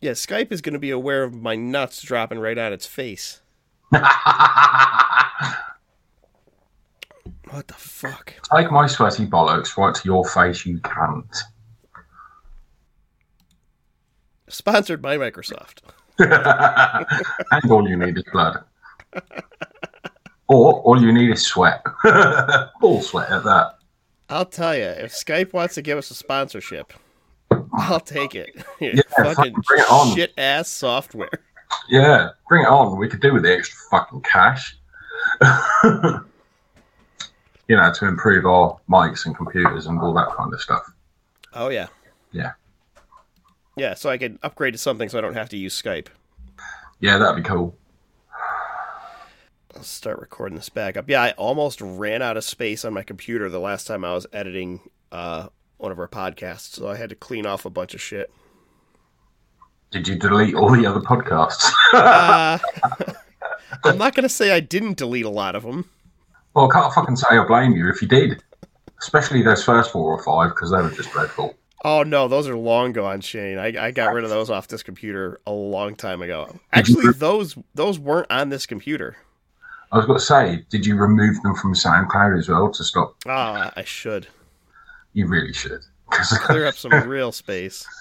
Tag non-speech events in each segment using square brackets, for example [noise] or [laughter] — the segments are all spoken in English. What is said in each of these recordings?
Yeah, Skype is going to be aware of my nuts dropping right on its face. [laughs] What the fuck? Take my sweaty bollocks right to your face, you can't. Sponsored by Microsoft. [laughs] and all you need is blood. Or all you need is sweat. [laughs] all sweat at that. I'll tell you, if Skype wants to give us a sponsorship, I'll take it. [laughs] Yeah, fucking bring it on. shit ass software. Yeah, bring it on. We could do with the extra fucking cash. [laughs] you know, to improve our mics and computers and all that kind of stuff. Oh yeah, Yeah. yeah. So I could upgrade to something so I don't have to use Skype. Yeah, that'd be cool. I'll start recording this back up. Yeah, I almost ran out of space on my computer the last time I was editing uh, one of our podcasts, so I had to clean off a bunch of shit. Did you delete all the other podcasts? [laughs] Uh, [laughs] I'm not gonna say I didn't delete a lot of them. well, I can't fucking say I blame you if you did. Especially those first four or five, because they were just dreadful. Oh no, those are long gone, Shane. I, I got rid of those off this computer a long time ago. Actually, those those weren't on this computer. I was going to say, did you remove them from SoundCloud as well to stop? Ah, I should You really should. [laughs] clear up some real space. [laughs]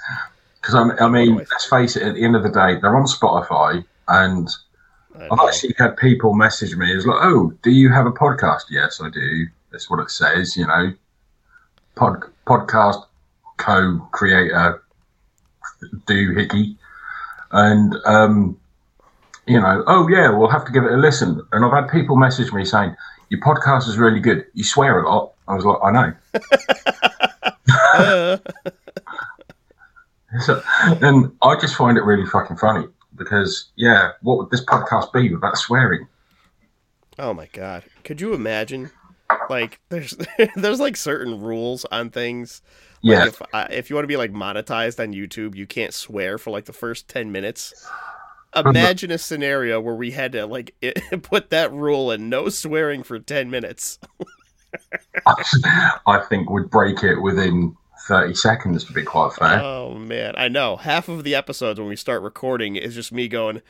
Because I, I mean, let's face it. At the end of the day, they're on Spotify, and I I've actually had people message me. It's like, "Oh, do you have a podcast?" Yes, I do. That's what it says. You know, pod podcast co-creator doohickey, and um, you know, oh yeah, we'll have to give it a listen. And I've had people message me saying, "Your podcast is really good. You swear a lot." I was like, "I know." So, and I just find it really fucking funny because, yeah, what would this podcast be without swearing? oh my god, could you imagine? Like, there's [laughs] there's like certain rules on things. Like Yeah, if uh, if you want to be like monetized on YouTube, you can't swear for like the first ten minutes. Imagine a scenario where we had to like [laughs] put that rule in no swearing for ten minutes. [laughs] [laughs] I think would break it within 30 seconds, to be quite fair. Oh man, I know. Half of the episodes when we start recording is just me going,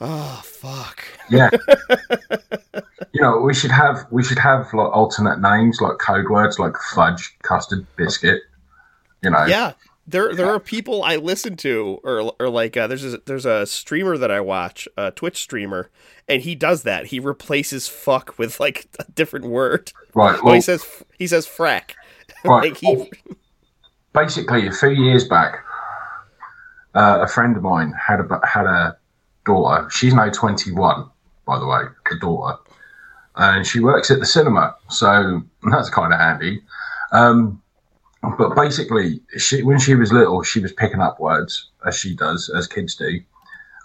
"Oh fuck." yeah. [laughs] you know, we should have we should have like alternate names, like code words, like fudge, custard, biscuit. You know, Yeah, there there are people I listen to, or or like uh, there's a, there's a streamer that I watch, a Twitch streamer, and he does that. He replaces fuck with like a different word. right. Oh, Well, he says he says frack. [laughs] right. like he, basically a few years back, uh, a friend of mine had a had a daughter. She's now twenty one, by the way, the daughter, and she works at the cinema, so [laughs] that's kind of handy. Um, but basically, she when she was little, she was picking up words as she does, as kids do,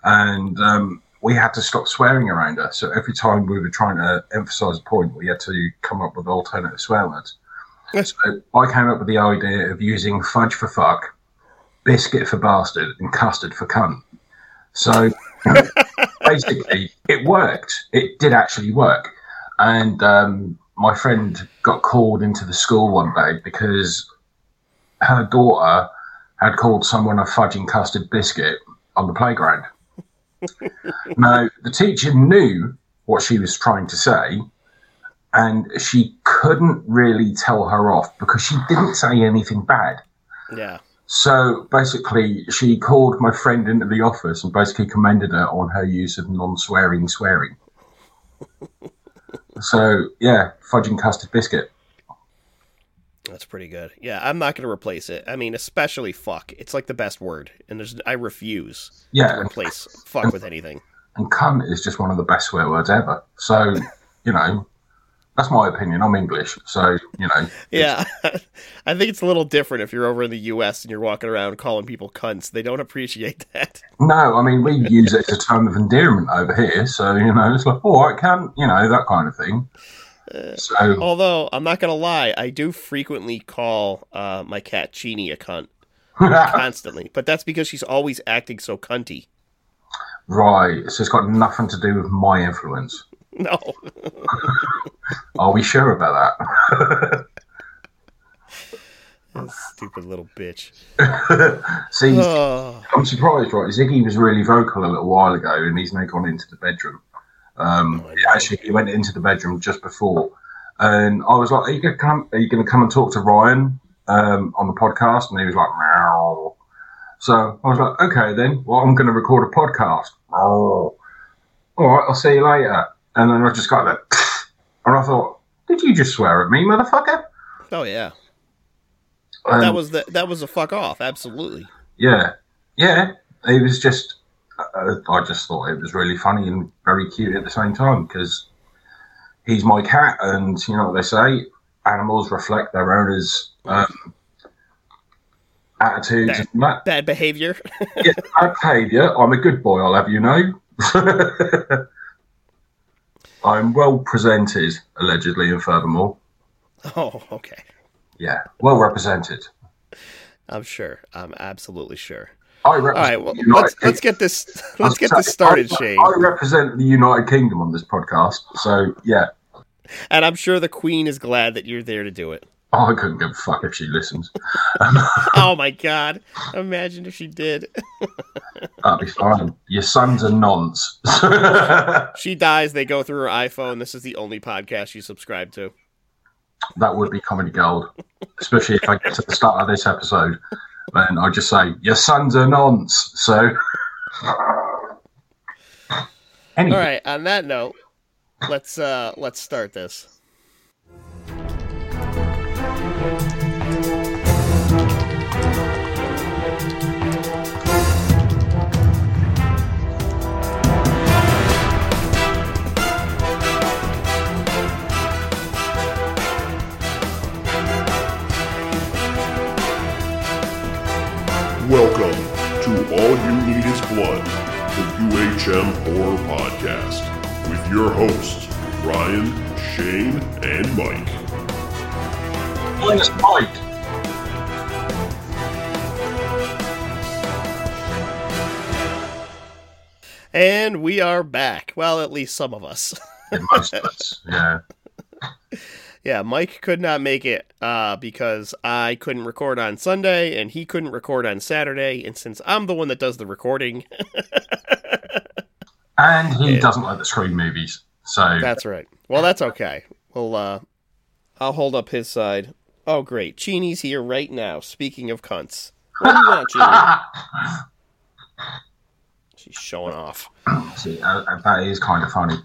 and um, we had to stop swearing around her. So every time we were trying to emphasise a point, we had to come up with alternative swear words. So I came up with the idea of using fudge for fuck, biscuit for bastard, and custard for cunt. So [laughs] basically, it worked. It did actually work. And um, my friend got called into the school one day because her daughter had called someone a fudging custard biscuit on the playground. [laughs] now, the teacher knew what she was trying to say, and she couldn't really tell her off because she didn't say anything bad. yeah. So basically, she called my friend into the office and basically commended her on her use of non-swearing swearing. [laughs] so yeah, fudging custard biscuit. That's pretty good. Yeah, I'm not going to replace it. I mean, especially fuck. It's like the best word, and there's I refuse to Yeah, and, replace fuck with anything. and cunt is just one of the best swear words ever. So you know, that's my opinion. I'm English, so you know. [laughs] Yeah, [laughs] I think it's a little different if you're over in the U.S. and you're walking around calling people cunts. They don't appreciate [laughs] that. No, I mean we use it as a term of endearment over here, so you know it's like, oh, I can, you know, that kind of thing. So Although I'm not gonna lie, I do frequently call uh, my cat Cheenie a cunt [laughs] constantly, but that's because she's always acting so cunty. right, so it's got nothing to do with my influence. No, [laughs] Are we sure about that? [laughs] Stupid little bitch. See, Oh, I'm surprised, right? Ziggy was really vocal a little while ago, and he's now gone into the bedroom. Um, Oh, actually, he went into the bedroom just before, and I was like, "Are you gonna come? Are you gonna come and talk to Ryan um, on the podcast?" And he was like, "Meow." So I was like, "Okay, then. Well, I'm going to record a podcast." Oh, all right. I'll see you later. And then I just got that, [laughs] and I thought, "Did you just swear at me, motherfucker?" oh yeah. And- That was the that was a fuck off. Absolutely. Yeah, yeah. It was just, I just thought it was really funny and very cute at the same time because he's my cat, and you know what they say: animals reflect their owners' um, attitudes and that. Bad behavior. [laughs] Yeah, bad behaviour. I'm a good boy. I'll have you know. [laughs] I'm well presented, allegedly, and furthermore, oh, okay. yeah, well represented. I'm sure. I'm absolutely sure. I represent right. Well, the let's let's get this [laughs] let's get this started, I, Shane. I represent the United Kingdom on this podcast, so yeah. And I'm sure the Queen is glad that you're there to do it. Oh, I couldn't give a fuck if she listens. [laughs] Oh my god! Imagine if she did. [laughs] That'd be fine. Your son's a nonce. She dies. They go through her iPhone. This is the only podcast you subscribe to. that would be comedy gold, especially if I get to the start of this episode. Then I just say your son's a nonce. So, anyway, All right. On that note, let's uh let's start this. Welcome to All You Need Is Blood, the UHM Horror Podcast, with your hosts, Ryan, Shane, and Mike. minus Mike. And we are back. Well, at least some of us. Yeah, most of us. [laughs] Yeah, Mike could not make it uh, because I couldn't record on Sunday and he couldn't record on Saturday. And since I'm the one that does the recording, [laughs] and he doesn't like the Scream movies. So that's right. Well, that's okay. Well, uh, I'll hold up his side. Oh, great. Cheenie's here right now. Speaking of cunts. What do you want, Cheenie? [laughs] She's showing off. See, uh, that is kind of funny.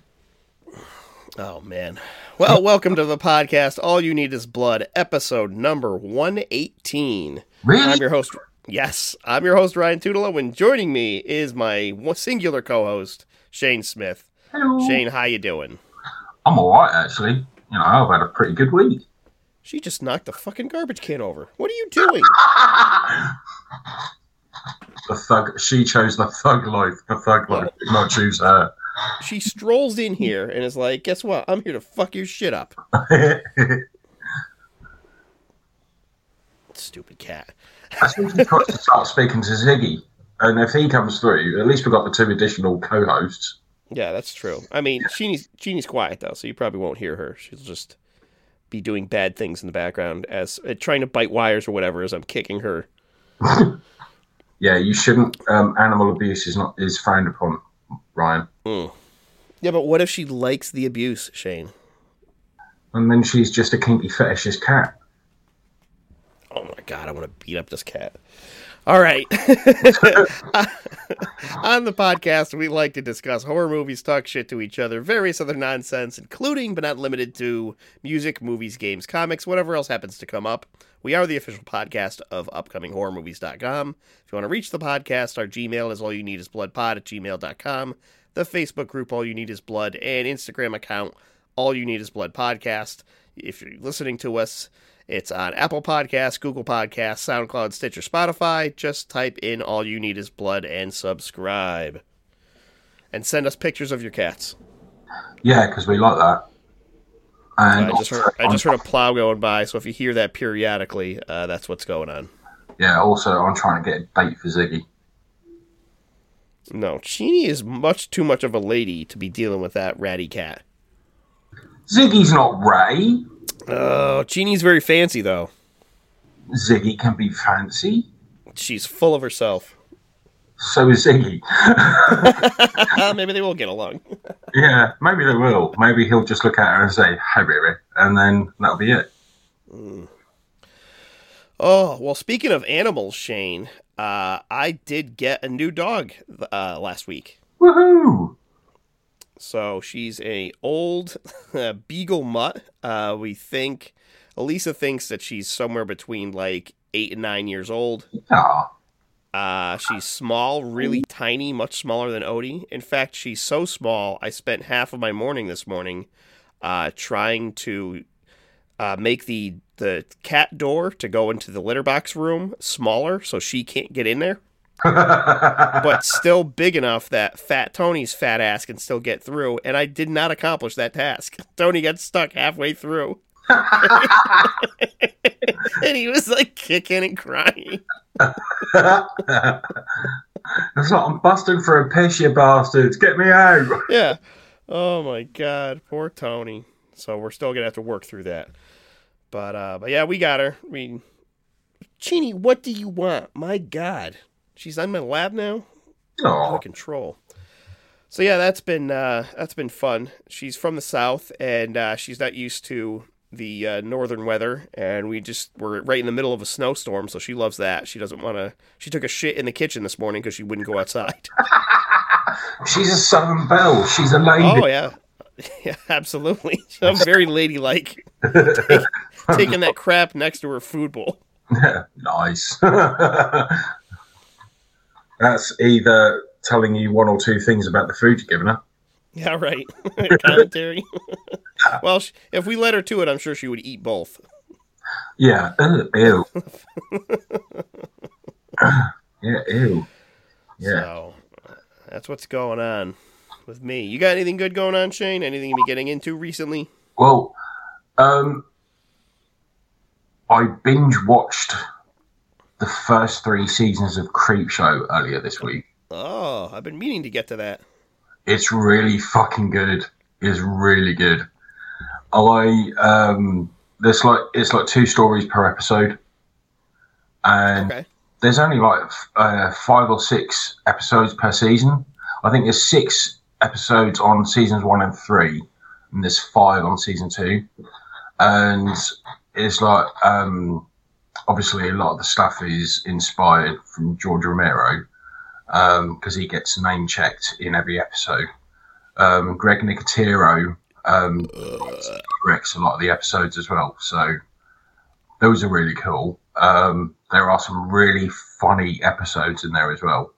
Oh man. Well, welcome to the podcast. All you need is blood, episode number 118. Really? I'm your host. Yes, I'm your host Ryan Tudelo and joining me is my singular co-host Shane Smith. Hello. Shane, how you doing? I'm all right, actually. You know, I've had a pretty good week. She just knocked the fucking garbage can over. What are you doing? [laughs] The thug. She chose the thug life. The thug life did not choose her. She strolls in here and is like, "Guess what? I'm here to fuck your shit up." [laughs] Stupid cat. I think we've got to start speaking to Ziggy. And if he comes through, at least we've got the two additional co-hosts. Yeah, that's true. I mean, Sheenie's Sheenie's quiet though, so you probably won't hear her. She'll just be doing bad things in the background as uh, trying to bite wires or whatever as I'm kicking her. [laughs] Yeah, you shouldn't. Um, animal abuse is not is frowned upon, Ryan. Hmm. Yeah, but what if she likes the abuse, Shane? And then she's just a kinky fetishist cat. Oh my god, I want to beat up this cat. All right. [laughs] On the podcast, we like to discuss horror movies, talk shit to each other, various other nonsense, including but not limited to music, movies, games, comics, whatever else happens to come up. We are the official podcast of upcominghorrormovies.com. If you want to reach the podcast, our Gmail is all you need is bloodpod at gmail.com. The Facebook group, All You Need Is Blood, and Instagram account, All You Need Is Blood Podcast. If you're listening to us, it's on Apple Podcasts, Google Podcasts, SoundCloud, Stitcher, Spotify. Just type in All You Need Is Blood and subscribe. And send us pictures of your cats. Yeah, because we like that. And I just heard I just heard a plow going by, so if you hear that periodically, uh, that's what's going on. yeah, also I'm trying to get a date for Ziggy. No, Cheenie is much too much of a lady to be dealing with that ratty cat. Ziggy's not Ray. Oh, Cheenie's very fancy though. Ziggy can be fancy. She's full of herself. So is Ziggy. [laughs] Maybe they will get along. [laughs] yeah, maybe they will. Maybe he'll just look at her and say, "Hey, baby," and then that'll be it. Oh, well, speaking of animals, Shane, uh, I did get a new dog uh, last week. Woohoo! So she's a old [laughs] beagle mutt. Uh, we think Elisa thinks that she's somewhere between like eight and nine years old. Ah, Uh, she's small, really tiny, much smaller than Odie. In fact, she's so small, I spent half of my morning this morning uh, trying to uh, make the the cat door to go into the litter box room smaller so she can't get in there, [laughs] but still big enough that Fat Tony's fat ass can still get through. And I did not accomplish that task. [laughs] Tony got stuck halfway through. [laughs] and he was like kicking and crying. [laughs] it's like I'm busting for a piss, you bastards. Get me out. [laughs] yeah. Oh my god, poor Tony. So we're still gonna have to work through that. But uh but yeah, we got her. I mean Cheenie, what do you want? My god. She's on my lap now? Oh, control. So yeah, that's been uh that's been fun. She's from the south and uh she's not used to the uh, northern weather and we just were right in the middle of a snowstorm so she loves that she doesn't want to she took a shit in the kitchen this morning because she wouldn't go outside [laughs] she's a Southern Belle. She's a lady. Oh yeah, [laughs] yeah, absolutely. [laughs] I'm very ladylike, Take, taking that crap next to her food bowl. nice. That's either telling you one or two things about the food you're giving her. Yeah, right. Commentary. [laughs] well, if we let her to it, I'm sure she would eat both. Yeah. Ugh, ew. [laughs] yeah. Ew. Yeah. So that's what's going on with me. You got anything good going on, Shane? Anything you be getting into recently? Well, um, I binge watched the first three seasons of Creepshow earlier this week. Oh, I've been meaning to get to that. It's really fucking good. It's really good. I um, there's like it's like two stories per episode, and Okay. there's only like f- uh, five or six episodes per season. I think there's six episodes on seasons one and three, and there's five on season two. And it's like, um, obviously, a lot of the stuff is inspired from George Romero um, because he gets name checked in every episode. Um, Greg Nicotero um, directs a lot of the episodes as well. So those are really cool. Um, there are some really funny episodes in there as well.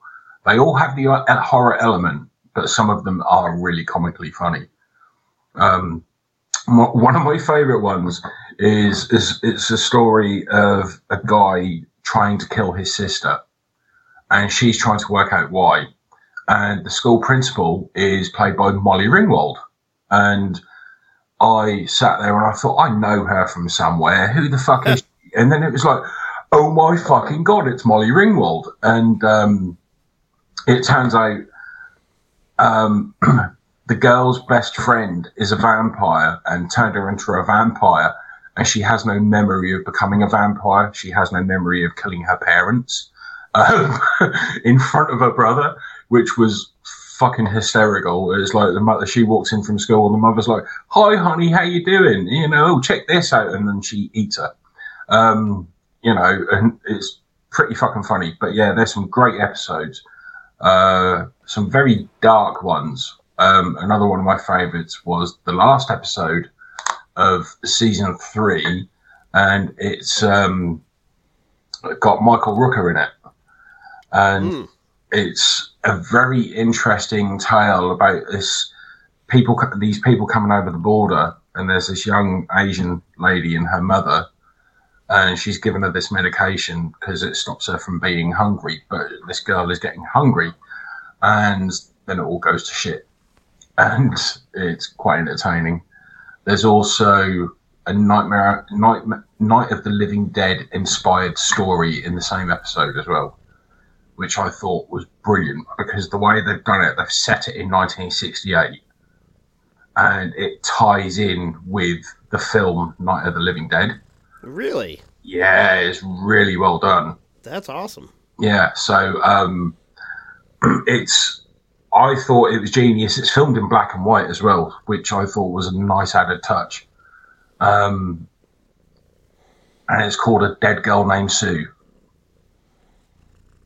They all have the uh, horror element, but some of them are really comically funny. Um, one of my favorite ones is, is it's a story of a guy trying to kill his sister, and she's trying to work out why. And the school principal is played by Molly Ringwald, and I sat there and I thought I know her from somewhere. Who the fuck is? she? And then it was like, oh my fucking god, it's Molly Ringwald, and um, it turns out um, [clears throat] the girl's best friend is a vampire and turned her into a vampire, and she has no memory of becoming a vampire. She has no memory of killing her parents um, [laughs] in front of her brother, which was fucking hysterical. It's like the mother she walks in from school and the mother's like, "Hi, honey, how you doing? You know, check this out," and then she eats her. Um, you know, and it's pretty fucking funny. But yeah, there's some great episodes. Uh, some very dark ones. Um, another one of my favorites was the last episode of season three, and it's um, got Michael Rooker in it, and Hmm. it's a very interesting tale about this people, these people coming over the border, and there's this young Asian lady and her mother, and she's given her this medication because it stops her from being hungry. But this girl is getting hungry, and then it all goes to shit, and it's quite entertaining. There's also a nightmare, night, night of the living dead inspired story in the same episode as well, which I thought was brilliant because the way they've done it, they've set it in 1968, and it ties in with the film Night of the Living Dead. Really? Yeah, it's really well done. That's awesome. Yeah, so um, [clears throat] it's. I thought it was genius. It's filmed in black and white as well, which I thought was a nice added touch. Um, and it's called A Dead Girl Named Sue.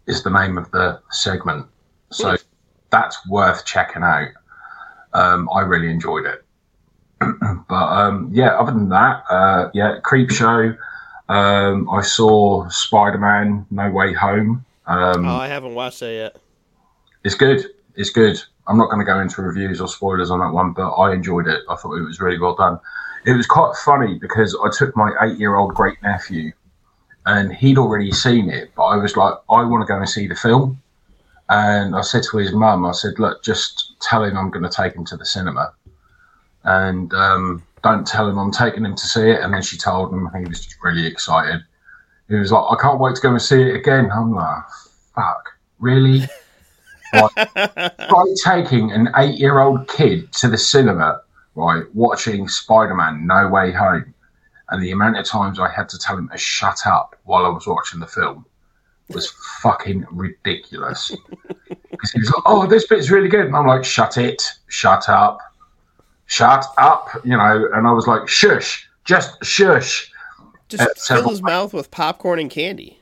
Is the name of the segment. So that's worth checking out. Um, I really enjoyed it. [clears throat] but um, yeah, other than that, uh, yeah, Creepshow. Um, I saw Spider Man No Way Home. Um, Oh, I haven't watched that yet. it's good. It's good. I'm not going to go into reviews or spoilers on that one, but I enjoyed it. I thought it was really well done. It was quite funny because I took my eight year old great nephew and he'd already seen it, but I was like, I want to go and see the film. And I said to his mum, I said, look, just tell him I'm going to take him to the cinema. And um, don't tell him I'm taking him to see it. And then she told him, and he was just really excited. He was like, I can't wait to go and see it again. I'm like, fuck, really? [laughs] by taking an eight year old kid to the cinema, right, watching Spider Man No Way Home, and the amount of times I had to tell him to shut up while I was watching the film was fucking ridiculous. [laughs] Because he was like, oh, this bit's really good. And I'm like, shut it, shut up, shut up, you know. And I was like, shush, just shush. Just Uh, so- fill his mouth with popcorn and candy.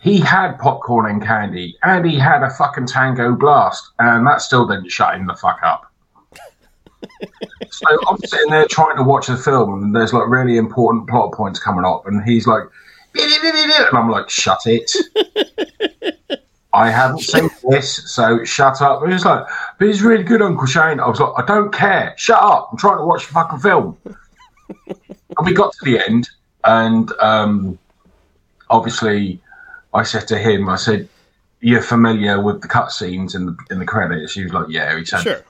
He had popcorn and candy, and he had a fucking Tango Blast, and that still didn't shut him the fuck up. So I'm sitting there trying to watch the film, and there's like really important plot points coming up, and he's like, and I'm like, shut it. [laughs] I haven't seen this, so shut up. And he's like, but he's really good, Uncle Shane. I was like, I don't care. Shut up. I'm trying to watch the fucking film. and we got to the end, and um, obviously, I said to him, I said, "You're familiar with the cutscenes in the in the credits?" He was like, "Yeah." He said, Sure.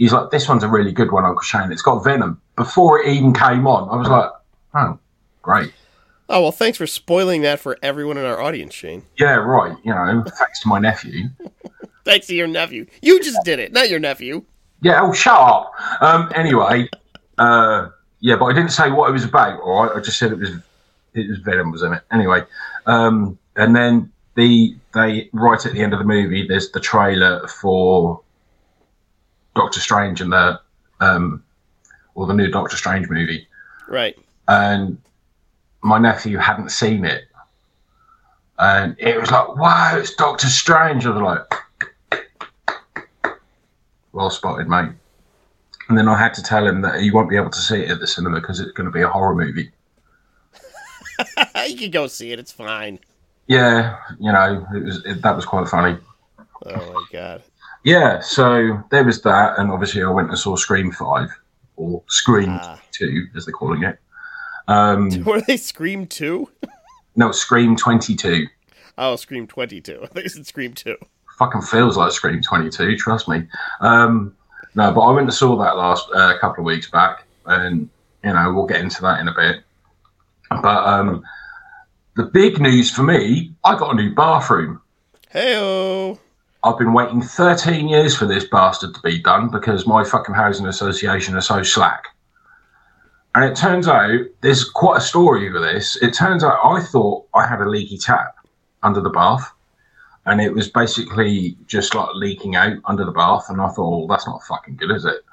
"He's like, this one's a really good one, Uncle Shane. It's got Venom." Before it even came on, I was like, "Oh, great." Oh well, thanks for spoiling that for everyone in our audience, Shane. Yeah, right. You know, thanks to my nephew. [laughs] Thanks to your nephew. You just did it, not your nephew. Yeah, oh, shut up. Um, anyway, uh, yeah, but I didn't say what it was about. All right, I just said it was it was Venom was in it. Anyway, um, and then the they right at the end of the movie, there's the trailer for Doctor Strange and the um, or the new Doctor Strange movie, Right. and my nephew hadn't seen it, and it was like, "Wow, it's Doctor Strange!" I was like, "Well spotted, mate." And then I had to tell him that he won't be able to see it at the cinema because it's going to be a horror movie. [laughs] you can go see it. It's fine. Yeah, you know, it was it, that was quite funny. Oh my god. Yeah, so there was that, and obviously I went and saw Scream Five or Scream Ah. Two, as they're calling it. Um, [laughs] What are they? Scream two? no, Scream Twenty Two. Oh, Scream twenty two. [laughs] I think it's Scream two. fucking feels like Scream 22, trust me. Um, no, but I went and saw that last uh, couple of weeks back, and you know we'll get into that in a bit. But um, the big news for me, I got a new bathroom. Heyo. I've been waiting 13 years for this bastard to be done because my fucking housing association are so slack. And it turns out there's quite a story with this. It turns out I thought I had a leaky tap under the bath, and it was basically just like leaking out under the bath. And I thought, well, that's not fucking good, is it?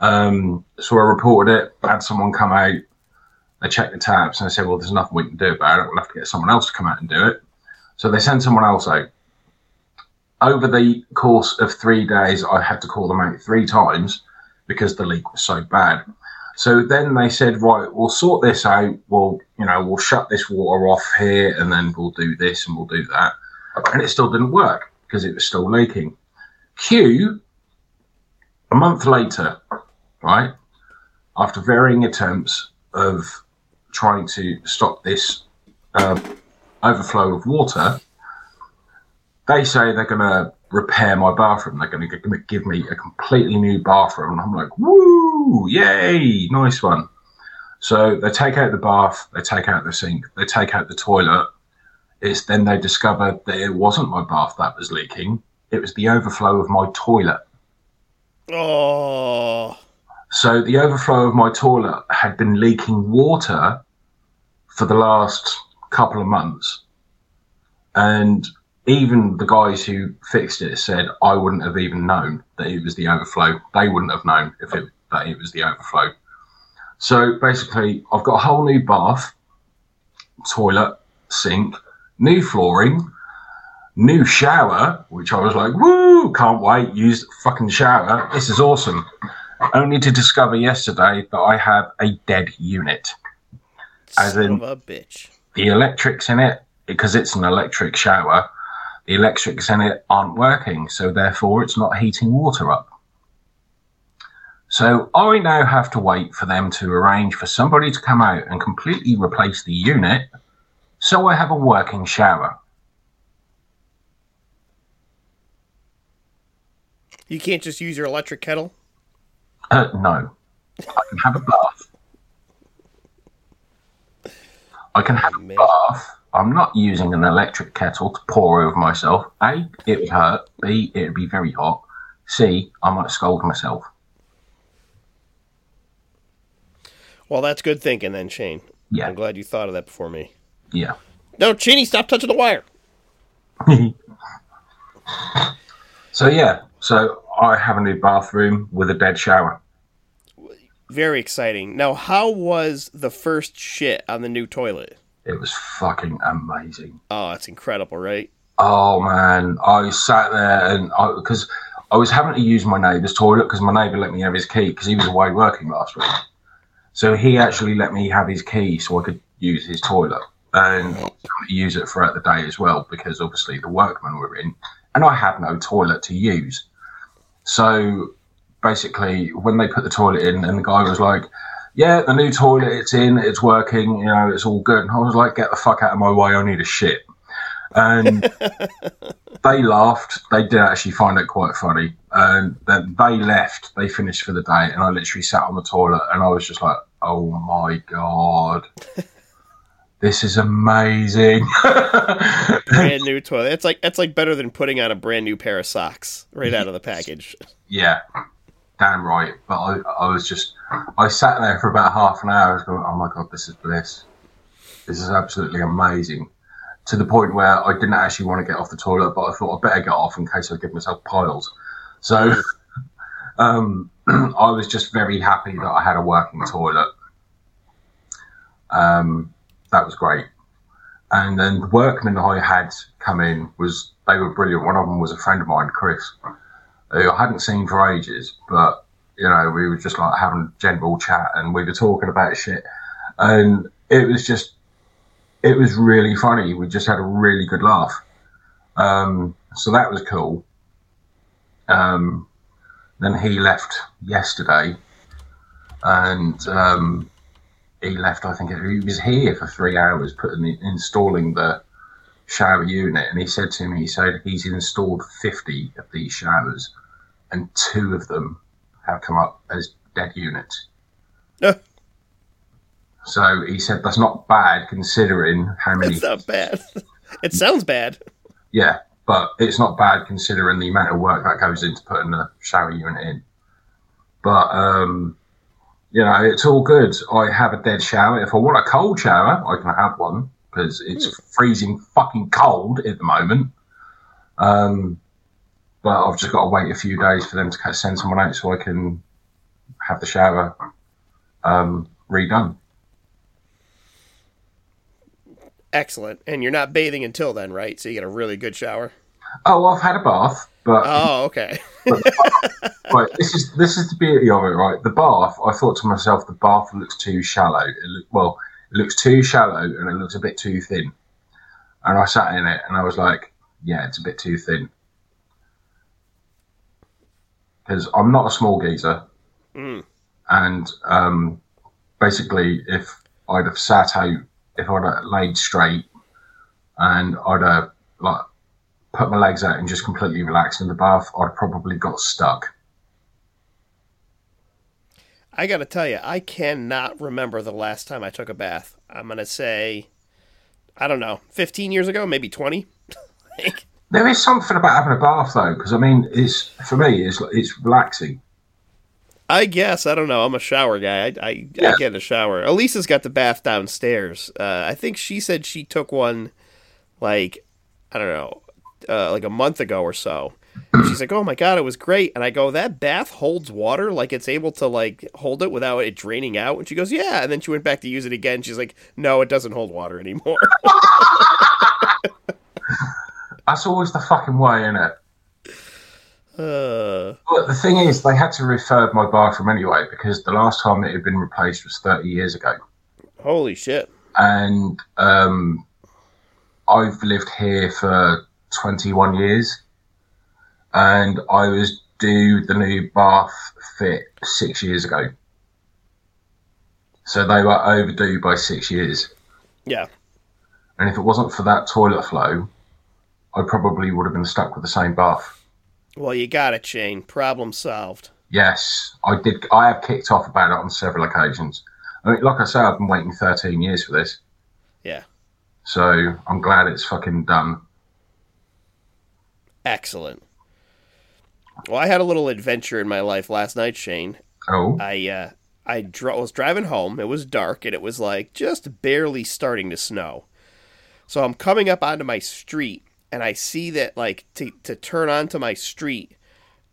Um, so I reported it, had someone come out, they checked the taps, and they said, well, there's nothing we can do about it. We'll have to get someone else to come out and do it. So they sent someone else out over the course of three days, I had to call them out three times because the leak was so bad. So then they said, right, we'll sort this out. We'll, you know, we'll shut this water off here and then we'll do this and we'll do that. And it still didn't work because it was still leaking. Q, a month later, right, after varying attempts of trying to stop this um, overflow of water, they say they're going to repair my bathroom. They're going to give me a completely new bathroom. And I'm like, woo, yay, nice one. So they take out the bath, they take out the sink, they take out the toilet. It's then they discover that it wasn't my bath that was leaking. It was the overflow of my toilet. Oh. So the overflow of my toilet had been leaking water for the last couple of months, and even the guys who fixed it said I wouldn't have even known that it was the overflow. They wouldn't have known if it that it was the overflow. So basically, I've got a whole new bath, toilet, sink, new flooring, new shower, which I was like, woo, can't wait, use the fucking shower. This is awesome. Only to discover yesterday that I have a dead unit. As Son in- of a bitch. The electrics in it, because it's an electric shower, the electrics in it aren't working, so therefore it's not heating water up. So I now have to wait for them to arrange for somebody to come out and completely replace the unit so I have a working shower. You can't just use your electric kettle. Uh, no. I can have a bath. I can have a Man. bath. I'm not using an electric kettle to pour over myself. A, it would hurt. B, it would be very hot. C, I might scold myself. Well, that's good thinking then, Shane. Yeah, I'm glad you thought of that before me. yeah. No, Cheenie, stop touching the wire. [laughs] so yeah, so I have a new bathroom with a dead shower. Very exciting. Now, how was the first shit on the new toilet? It was fucking amazing. Oh, that's incredible, right? Oh man, I sat there and because I, was having to use my neighbour's toilet because my neighbour let me have his key because he was away working last week. So he actually let me have his key so I could use his toilet and use it throughout the day as well because obviously the workmen were in and I had no toilet to use. So basically, when they put the toilet in and the guy was like, yeah, the new toilet, it's in, it's working, you know, it's all good. And I was like, get the fuck out of my way, I need a shit. And [laughs] they laughed. They did actually find it quite funny. And then they left. They finished for the day. And I literally sat on the toilet and I was just like, oh my God. This is amazing. [laughs] Brand new toilet. It's like that's like better than putting on a brand new pair of socks right out of the package. yeah, damn right. But I, I was just, I sat there for about half an hour. Going, oh my God, this is bliss. This is absolutely amazing. To the point where I didn't actually want to get off the toilet, but I thought I'd better get off in case I give myself piles. So [laughs] um, [clears throat] I was just very happy that I had a working toilet. Um, that was great. And then the workmen I had come in was they were brilliant. One of them was a friend of mine, Chris, who I hadn't seen for ages, but you know we were just like having a general chat and we were talking about shit, and it was just it was really funny. We just had a really good laugh. Um, so that was cool. Um, then he left yesterday, and um, he left. I think he was here for three hours, putting the, installing the shower unit, and he said to me, he said he's installed fifty of these showers, and two of them have come up as dead units. Uh. So he said that's not bad considering how many. It's not bad. [laughs] It sounds bad. Yeah, but it's not bad considering the amount of work that goes into putting a shower unit in. But um, you know, it's all good. I have a dead shower. If I want a cold shower, I can have one because it's freezing fucking cold at the moment. Um, but I've just got to wait a few days for them to send someone out so I can have the shower um, redone. Excellent. And you're not bathing until then, right? So you get a really good shower. Oh, I've had a bath, but Oh, okay. right, this is this is the beauty of it, right? The bath. I thought to myself, the bath looks too shallow. It look, well, it looks too shallow and it looks a bit too thin. And I sat in it and I was like, yeah, it's a bit too thin. Because I'm not a small geezer, Mm. and um, basically, if I'd have sat out, if I'd have laid straight, and I'd have like put my legs out and just completely relaxed in the bath, I'd probably got stuck. I got to tell you, I cannot remember the last time I took a bath. I'm going to say, I don't know, 15 years ago, maybe 20. [laughs] Like, There is something about having a bath though, because I mean, it's for me, it's it's relaxing. I guess I don't know. I'm a shower guy. I I, I get in the shower. Elisa's got the bath downstairs. Uh, I think she said she took one, like I don't know, uh, like a month ago or so. She's like, "Oh my god, it was great." And I go, "That bath holds water, like it's able to like hold it without it draining out." And she goes, "Yeah." And then she went back to use it again. She's like, "No, it doesn't hold water anymore." [laughs] That's always the fucking way, isn't it? uh, But the thing is, they had to refurb my bathroom anyway because the last time it had been replaced was 30 years ago. holy shit! And um, I've lived here for 21 years. And I was due the new bath fit six years ago. So they were overdue by six years. Yeah, And if it wasn't for that toilet flow, I probably would have been stuck with the same bath. well, you got it, Shane. Problem solved. Yes, I did. I have kicked off about it on several occasions. I mean, like I say, I've been waiting 13 years for this, Yeah, so I'm glad it's fucking done. excellent. Well, I had a little adventure in my life last night, Shane. Oh, I uh, I dro- was driving home. It was dark and it was like just barely starting to snow. So I'm coming up onto my street and I see that like to to turn onto my street,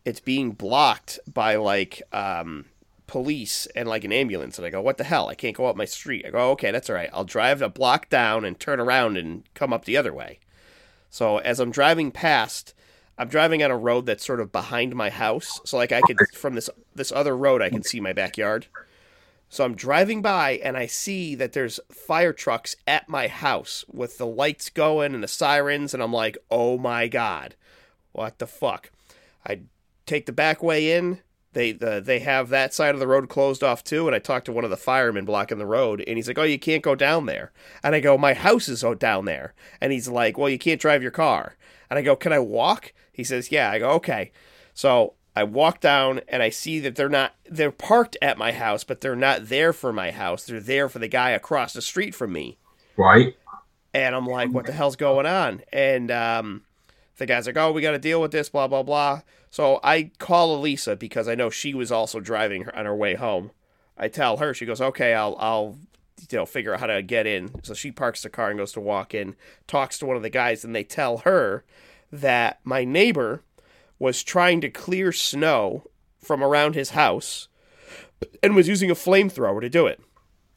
it's being blocked by like um, police and like an ambulance. And I go, what the hell? I can't go up my street. I go, okay, that's all right. I'll drive a block down and turn around and come up the other way. So as I'm driving past, I'm driving on a road that's sort of behind my house. So like I could from this this other road I can mm-hmm. see my backyard. So I'm driving by and I see that there's fire trucks at my house with the lights going and the sirens and I'm like, "Oh my god. What the fuck?" I take the back way in. They the, they have that side of the road closed off too and I talked to one of the firemen blocking the road and he's like, "Oh, you can't go down there." And I go, "My house is down there." And he's like, "Well, you can't drive your car." And I go, "Can I walk?" He says, "Yeah." I go, "Okay." So I walk down and I see that they're not they're parked at my house, but they're not there for my house. They're there for the guy across the street from me. right. And I'm like, what the hell's going on? And um, the guy's like, oh, we got to deal with this, blah blah blah. So I call Elisa because I know she was also driving on her way home. I tell her, she goes, okay, I'll I'll you know figure out how to get in. So she parks the car and goes to walk in, talks to one of the guys, and they tell her that my neighbor was trying to clear snow from around his house and was using a flamethrower to do it.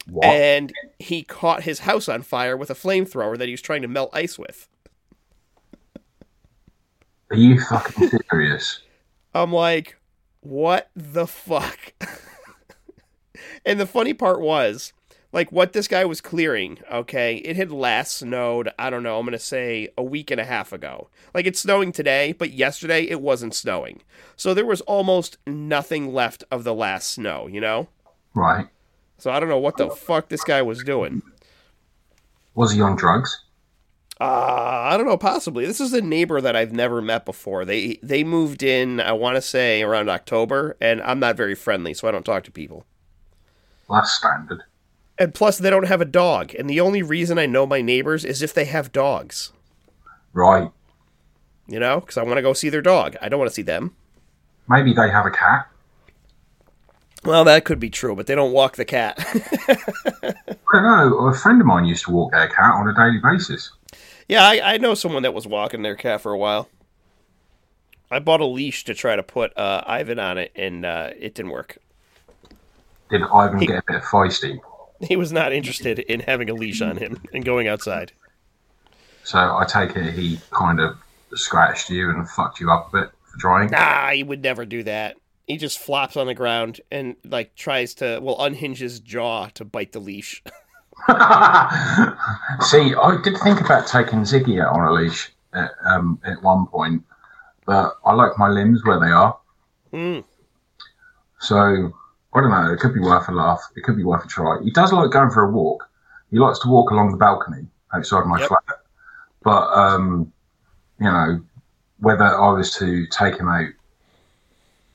What? And he caught his house on fire with a flamethrower that he was trying to melt ice with. Are you fucking serious? I'm like, what the fuck? [laughs] and the funny part was, like, what this guy was clearing, okay, it had last snowed, I don't know, I'm going to say a week and a half ago. Like, it's snowing today, but yesterday it wasn't snowing. So there was almost nothing left of the last snow, you know? Right. So I don't know what the fuck this guy was doing. Was he on drugs? Uh, I don't know, possibly. This is a neighbor that I've never met before. They they moved in, I want to say around October, and I'm not very friendly, so I don't talk to people. That's standard. And plus, they don't have a dog, and the only reason I know my neighbors is if they have dogs. Right. You know, because I want to go see their dog. I don't want to see them. Maybe they have a cat. Well, that could be true, but they don't walk the cat. [laughs] I don't know. A friend of mine used to walk their cat on a daily basis. yeah, I, I know someone that was walking their cat for a while. I bought a leash to try to put uh, Ivan on it, and uh, it didn't work. Did Ivan get a bit feisty? [laughs] He was not interested in having a leash on him and going outside. So I take it he kind of scratched you and fucked you up a bit for drying. Nah, he would never do that. He just flops on the ground and like tries to well unhinge his jaw to bite the leash. [laughs] [laughs] See, I did think about taking Ziggy out on a leash at, um, at one point, but I like my limbs where they are. Mm. So I don't know. It could be worth a laugh. It could be worth a try. He does like going for a walk. He likes to walk along the balcony outside my Yep. flat. But um, you know, whether I was to take him out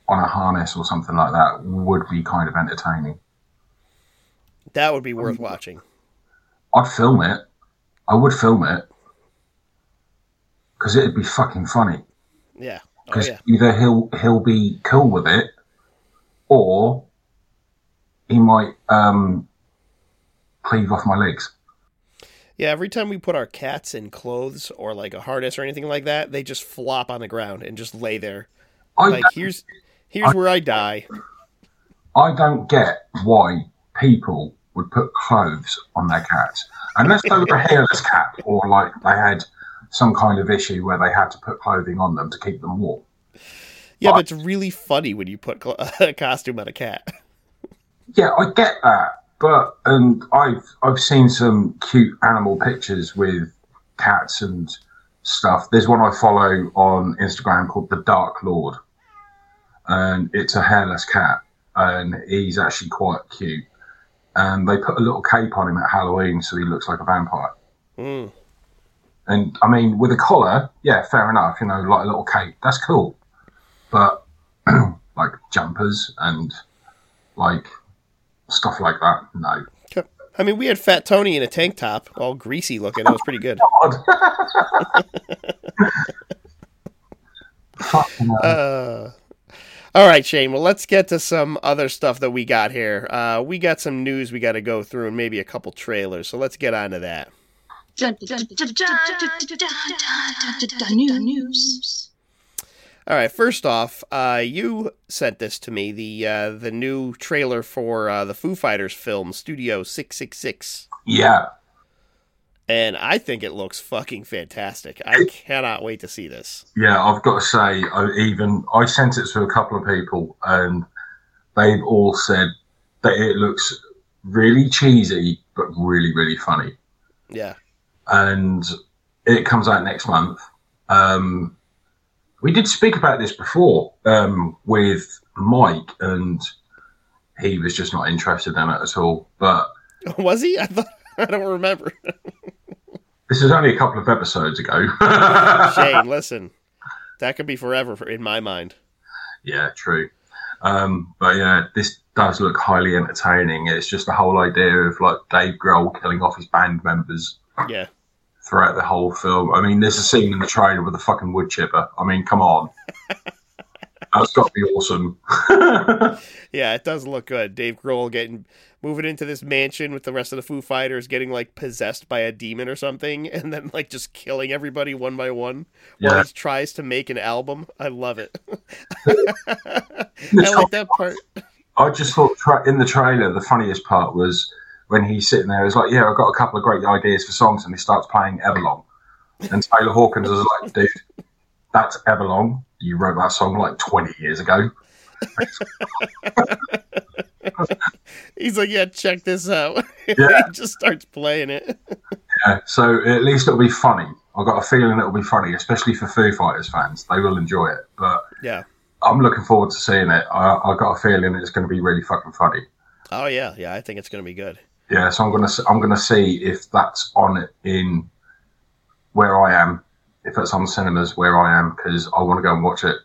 on a harness or something like that would be kind of entertaining. That would be worth watching. I'd film it. I would film it because it'd be fucking funny. Yeah. Oh Because yeah. either he'll he'll be cool with it, or he might um, cleave off my legs. Yeah, every time we put our cats in clothes or like a harness or anything like that, they just flop on the ground and just lay there. I Like here's here's where I die. I don't get why people would put clothes on their cats. Unless they were a hairless cat or like they had some kind of issue where they had to put clothing on them to keep them warm. Yeah, but it's really funny when you put [laughs] a costume on a cat. Yeah, I get that. But and I've I've seen some cute animal pictures with cats and stuff. There's one I follow on Instagram called the Dark Lord. And it's a hairless cat and he's actually quite cute. And they put a little cape on him at Halloween so he looks like a vampire. Mm. And I mean, with a collar, yeah, fair enough. You know, like a little cape, that's cool. But [clears throat] like jumpers and like stuff like that, no. I mean, we had Fat Tony in a tank top, all greasy looking. That was pretty good. God. Fucking hell. Uh, all right, Shane. Well, let's get to some other stuff that we got here. Uh, we got some news we got to go through, and maybe a couple trailers. So let's get on to that. News. All right. First off, uh, you sent this to me the uh, the new trailer for uh, the Foo Fighters film Studio Six Six Six, yeah, and I think it looks fucking fantastic. I cannot wait to see this. yeah. I've got to say, I even I sent it to a couple of people, and they've all said that it looks really cheesy, but really, really funny. Yeah. and it comes out next month. Um, we did speak about this before um, with Mike, and he was just not interested in it at all. But [laughs] Was he? I thought I don't remember. [laughs] this is only a couple of episodes ago. [laughs] Shane, listen, that could be forever for, in my mind. yeah, true. Um, but yeah, this does look highly entertaining. It's just the whole idea of like Dave Grohl killing off his band members Yeah. Throughout the whole film. I mean, there's a scene in the trailer with a fucking wood chipper. I mean, come on. [laughs] That's got to be awesome. [laughs] Yeah, it does look good. Dave Grohl getting moving into this mansion with the rest of the Foo Fighters, getting like possessed by a demon or something, and then like just killing everybody one by one while Yeah. he tries to make an album. I love it. [laughs] I like that part. I just thought tra- in the trailer, the funniest part was when he's sitting there. He's like, "Yeah, I've got a couple of great ideas for songs," and he starts playing Everlong. And Taylor Hawkins is like, "Dude, that's Everlong. You wrote that song like 20 years ago." [laughs] He's like, yeah, check this out. [laughs] Yeah. he just starts playing it. Yeah, so at least it'll be funny. I've got a feeling it'll be funny, especially for Foo Fighters fans. They will enjoy it. But Yeah. I'm looking forward to seeing it. I, I've got a feeling it's going to be really fucking funny. Oh yeah, yeah. I think it's gonna be good. Yeah, so I'm gonna I'm gonna see if that's on in where I am, if it's on cinemas where I am, because I want to go and watch it.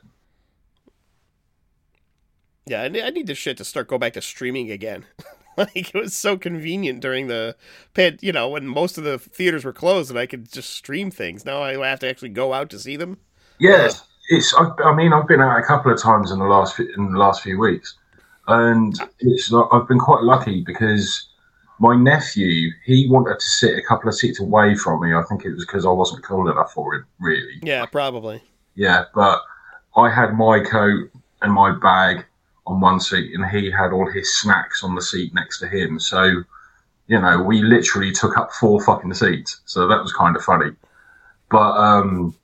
Yeah, I need, this shit to start go back to streaming again. [laughs] like it was so convenient during the pand, you know, when most of the theaters were closed and I could just stream things. Now I have to actually go out to see them. Yes, it's. I, I mean, I've been out a couple of times in the last in the last few weeks, and it's. I've been quite lucky because my nephew he wanted to sit a couple of seats away from me. I think it was because I wasn't cool enough for him, really. Yeah, probably. Yeah, but I had my coat and my bag on one seat, and he had all his snacks on the seat next to him. So, you know, we literally took up four fucking seats. So that was kind of funny. But, um,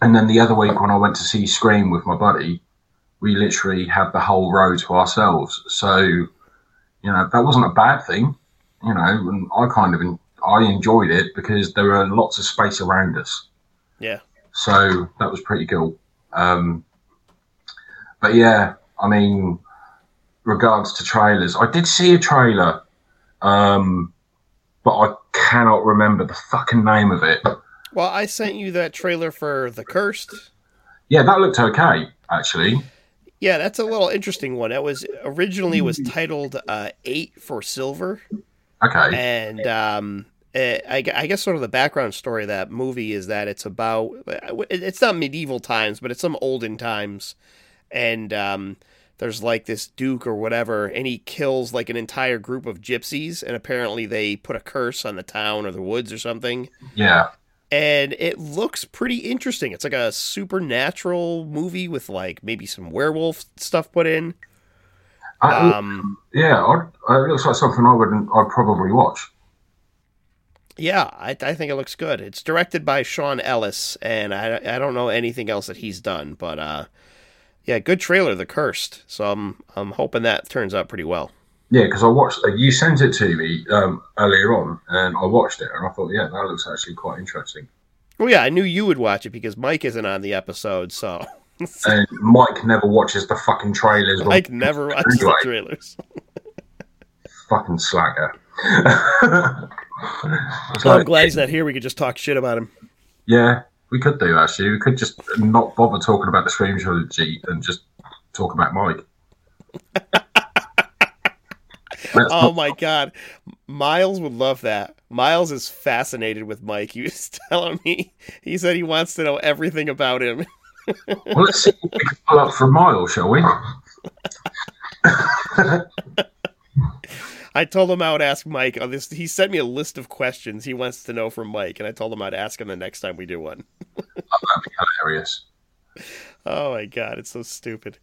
and then the other week when I went to see Scream with my buddy, we literally had the whole row to ourselves. So, you know, that wasn't a bad thing, you know, and I kind of, I enjoyed it because there were lots of space around us. Yeah. So that was pretty cool. Um, but yeah, I mean, regards to trailers, I did see a trailer, um, but I cannot remember the fucking name of it. Well, I sent you that trailer for The Cursed. Yeah, that looked okay, actually. Yeah, that's a little interesting one. It was originally was titled uh, Eight for Silver, Okay. and um, eh, I, I guess sort of the background story of that movie is that it's about it's not medieval times, but it's some olden times, and um, there's like this duke or whatever, and he kills like an entire group of gypsies, and apparently they put a curse on the town or the woods or something. Yeah. And it looks pretty interesting. It's like a supernatural movie with like maybe some werewolf stuff put in. I, Um, yeah, it looks like something I would I'd probably watch. Yeah, I, I think it looks good. It's directed by Sean Ellis, and I, I don't know anything else that he's done, but uh, yeah, good trailer, The Cursed. So I'm I'm hoping that turns out pretty well. Yeah, because I watched. Uh, you sent it to me um, earlier on, and I watched it, and I thought, yeah, that looks actually quite interesting. Well, yeah, I knew you would watch it because Mike isn't on the episode, so [laughs] And Mike never watches the fucking trailers. Mike never watches the Anyway. trailers. Fucking slacker. [laughs] So I'm glad he's not here. We could just talk shit about him. yeah, we could do actually. We could just not bother talking about the Scream trilogy and just talk about Mike. [laughs] Oh not- my god, Miles would love that. Miles is fascinated with Mike. He was [laughs] telling me he said he wants to know everything about him. Well, let's see what we can pull up for a mile, shall we? [laughs] I told him I would ask Mike on this. He sent me a list of questions he wants to know from Mike, and I told him I'd ask him the next time we do one. That'd be hilarious. Oh my god, it's so stupid.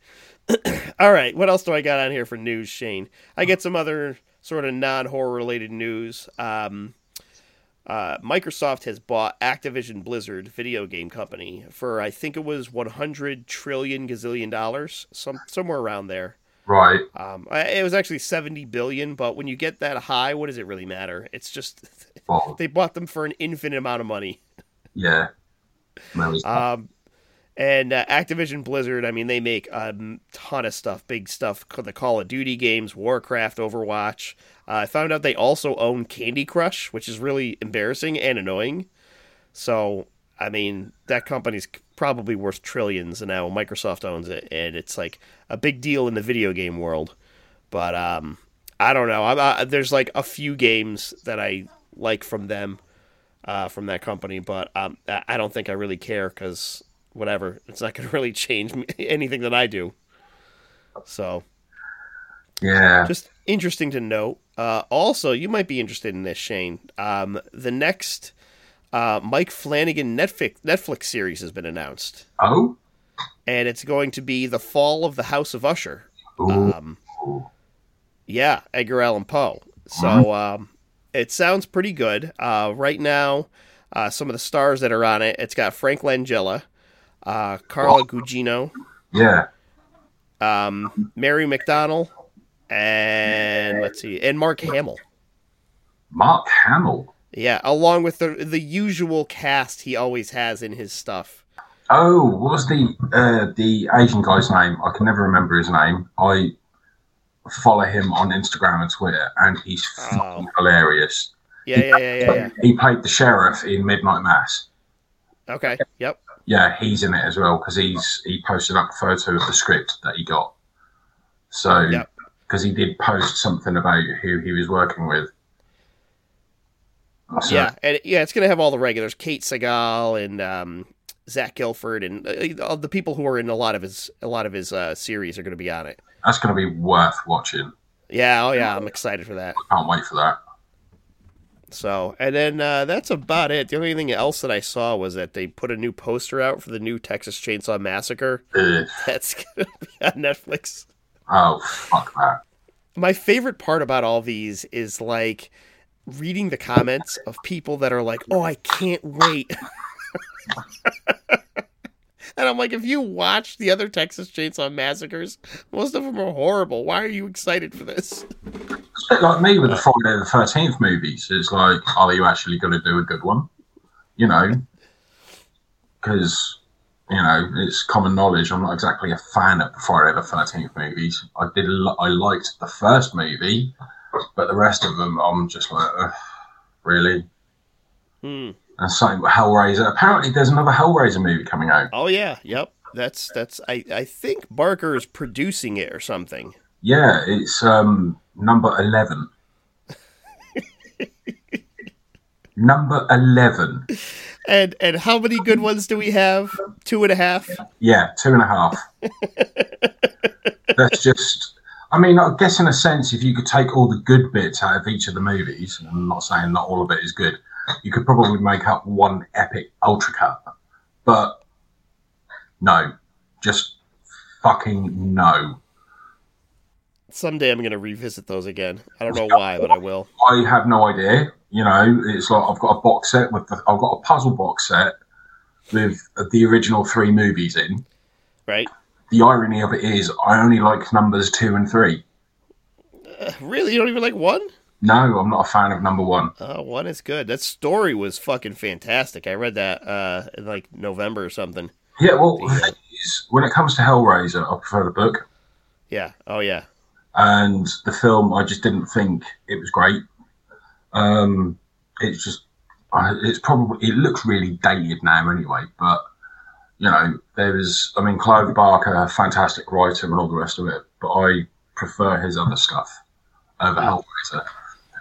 [clears throat] All right, what else do I got on here for news, Shane? I get some other sort of non-horror related news. Um, uh, Microsoft has bought Activision Blizzard video game company for I think it was 100 trillion gazillion dollars, some somewhere around there. Right. Um, it was actually 70 billion, but when you get that high, what does it really matter? It's just Well, [laughs] they bought them for an infinite amount of money. yeah. Um, and uh, Activision Blizzard, I mean, they make a ton of stuff, big stuff. The Call of Duty games, Warcraft, Overwatch. Uh, I found out they also own Candy Crush, which is really embarrassing and annoying. So, I mean, that company's probably worth trillions, and now Microsoft owns it, and it's like a big deal in the video game world. But um, I don't know. I'm, uh, there's like a few games that I like from them, uh, from that company, but um, I I don't think I really care because whatever, it's not going [laughs] to really change me, anything that I do. So yeah. just interesting to note. Uh, also, you might be interested in this, Shane. Um, the next uh, Mike Flanagan Netflix Netflix series has been announced, Oh. and it's going to be the Fall of the House of Usher. Um, yeah, Edgar Allan Poe. So um, it sounds pretty good. Uh, right now, uh, some of the stars that are on it, it's got Frank Langella, uh, Carla Gugino, yeah. um, Mary McDonnell, and let's see, and Mark Hamill. Mark Hamill. Yeah, along with the the usual cast he always has in his stuff. Oh, what was the uh, the Asian guy's name? I can never remember his name. I follow him on Instagram and Twitter, and he's fucking hilarious. Yeah, yeah, yeah, yeah, yeah. He played the sheriff in Midnight Mass. Okay, yep. Yeah, he's in it as well because he's he posted up a photo of the script that he got. So, Yep. because he did post something about who he was working with. So, Yeah, and yeah, it's gonna have all the regulars: Kate Siegel and um, Zach Gilford, and uh, the people who are in a lot of his a lot of his uh, series are gonna be on it. that's going to be worth watching. Yeah, oh yeah, I'm excited for that. Can't wait for that. So, and then uh, that's about it. The only thing else that I saw was that they put a new poster out for the new Texas Chainsaw Massacre. Ugh. [laughs] That's gonna be on Netflix. oh, fuck that. My favorite part about all these is like reading the comments of people that are like, "Oh, I can't wait." [laughs] and I'm like, if you watch the other Texas Chainsaw Massacres, most of them are horrible. Why are you excited for this? It's a bit like me with the Friday the Thirteenth movies. It's like, are you actually going to do a good one? You know, because you know it's common knowledge. I'm not exactly a fan of the Friday the Thirteenth movies. I did, I liked the first movie, but the rest of them, I'm just like, really. Hmm. And something with Hellraiser. Apparently, there's another Hellraiser movie coming out. Oh yeah, yep. That's that's. I I think Barker is producing it or something. Yeah, it's um number eleven. [laughs] number eleven. And and how many good ones do we have? Two and a half. Yeah, two and a half. [laughs] That's just. I mean, I guess in a sense, if you could take all the good bits out of each of the movies, and I'm not saying not all of it is good, you could probably make up one epic ultra cut. But no, just fucking no. Someday I'm gonna revisit those again. I don't know why, but I will. I have no idea. You know, it's like I've got a box set with the, I've got a puzzle box set with the original three movies in. Right? The irony of it is, I only like numbers two and three. Uh, really, you don't even like one? No, I'm not a fan of number one. Oh, one is good. That story was fucking fantastic. I read that uh, in like November or something. Yeah, well, the [laughs] is, when it comes to Hellraiser, I prefer the book. Yeah. Oh, yeah. And the film, I just didn't think it was great. Um, it's just, uh, it's probably, it looks really dated now anyway, but, you know, there's, I mean, Clive Barker, fantastic writer and all the rest of it, but I prefer his other stuff over Hellraiser.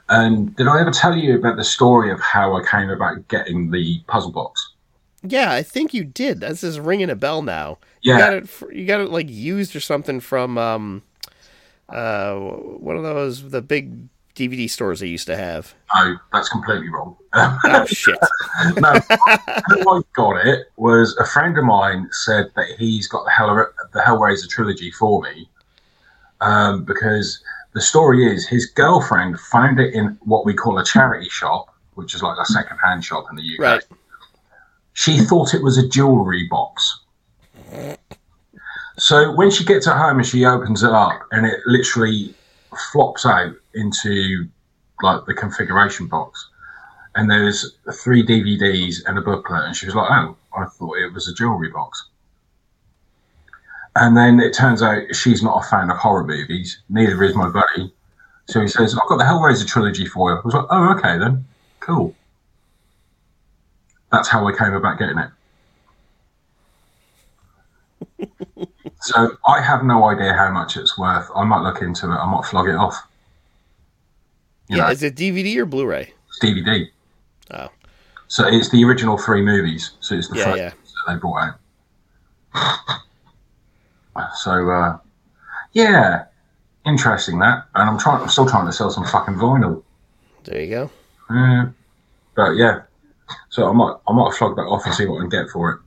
And did I ever tell you about the story of how I came about getting the puzzle box? Yeah, I think you did. This is ringing a bell now. Yeah. You got it. You got it like used or something from um, uh, one of those the big DVD stores they used to have. No, that's completely wrong. Oh shit! [laughs] no, how I got it was a friend of mine said that he's got the Hell the Hellraiser trilogy for me, um, because the story is his girlfriend found it in what we call a charity shop, which is like a second hand shop in the UK. Right. She thought it was a jewelry box. So when she gets at home and she opens it up, and it literally flops out into like the configuration box, and there's three DVDs and a booklet, and she was like, "Oh, I thought it was a jewelry box." And then it turns out she's not a fan of horror movies. Neither is my buddy. So he says, "I've got the Hellraiser trilogy for you." I was like, "Oh, okay then, cool." That's how I came about getting it. [laughs] so I have no idea how much it's worth. I might look into it. I might flog it off. You yeah, know, is it DVD or Blu-ray? it's DVD. Oh, So it's the original three movies. So it's the Yeah, first yeah. that they brought out. So uh, yeah, interesting that. And I'm trying. I'm still trying to sell some fucking vinyl. there you go. Yeah. But yeah, so I might I might flog that off and see what I can get for it.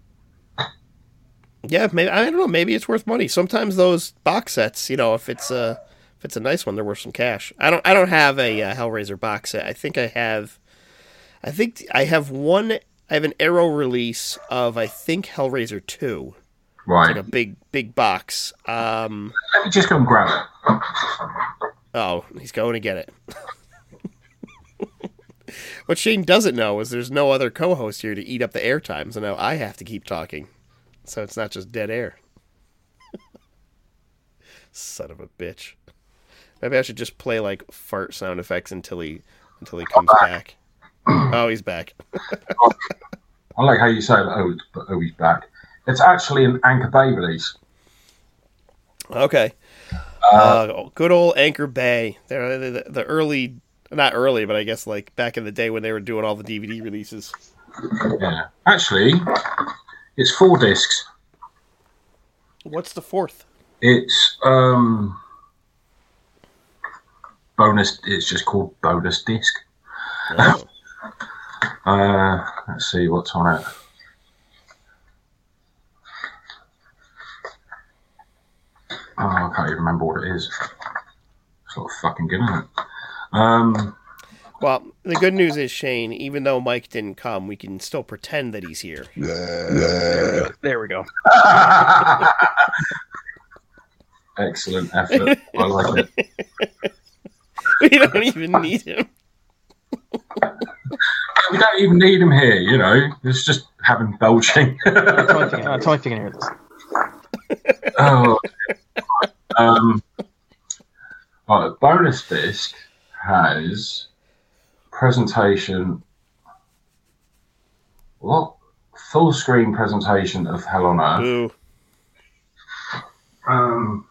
Yeah, maybe I don't know. Maybe it's worth money. Sometimes those box sets, you know, if it's a if it's a nice one, they're worth some cash. I don't I don't have a uh, Hellraiser box set. I think I have. I think I have one. I have an Arrow release of I think Hellraiser two, Right. like a big big box. Um, Let me just go and grab it. oh, he's going to get it. [laughs] what Shane doesn't know is there's no other co-host here to eat up the airtime, so now I have to keep talking, so it's not just dead air. [laughs] Son of a bitch. Maybe I should just play like fart sound effects until he until he comes back. Oh, he's back. [laughs] I like how you say. Oh, oh, he's back. It's actually an Anchor Bay release. Okay. Uh, good old Anchor Bay. They're the, the early, not early, but I guess like back in the day when they were doing all the DVD releases. Yeah. Actually, it's four discs. What's the fourth? It's um bonus. It's just called bonus disc. Oh, [laughs] Uh, let's see what's on it. Oh, I can't even remember what it is. It's not fucking good, isn't it? Um, Well, the good news is Shane. Even though Mike didn't come, we can still pretend that he's here. There we go. [laughs] excellent effort. I like it. [laughs] we don't even need him. We don't even need him here, you know. It's just having belching. Tell me if you can, uh, Um, right, bonus disc has presentation. What? Full screen presentation of Hell on Earth. Um,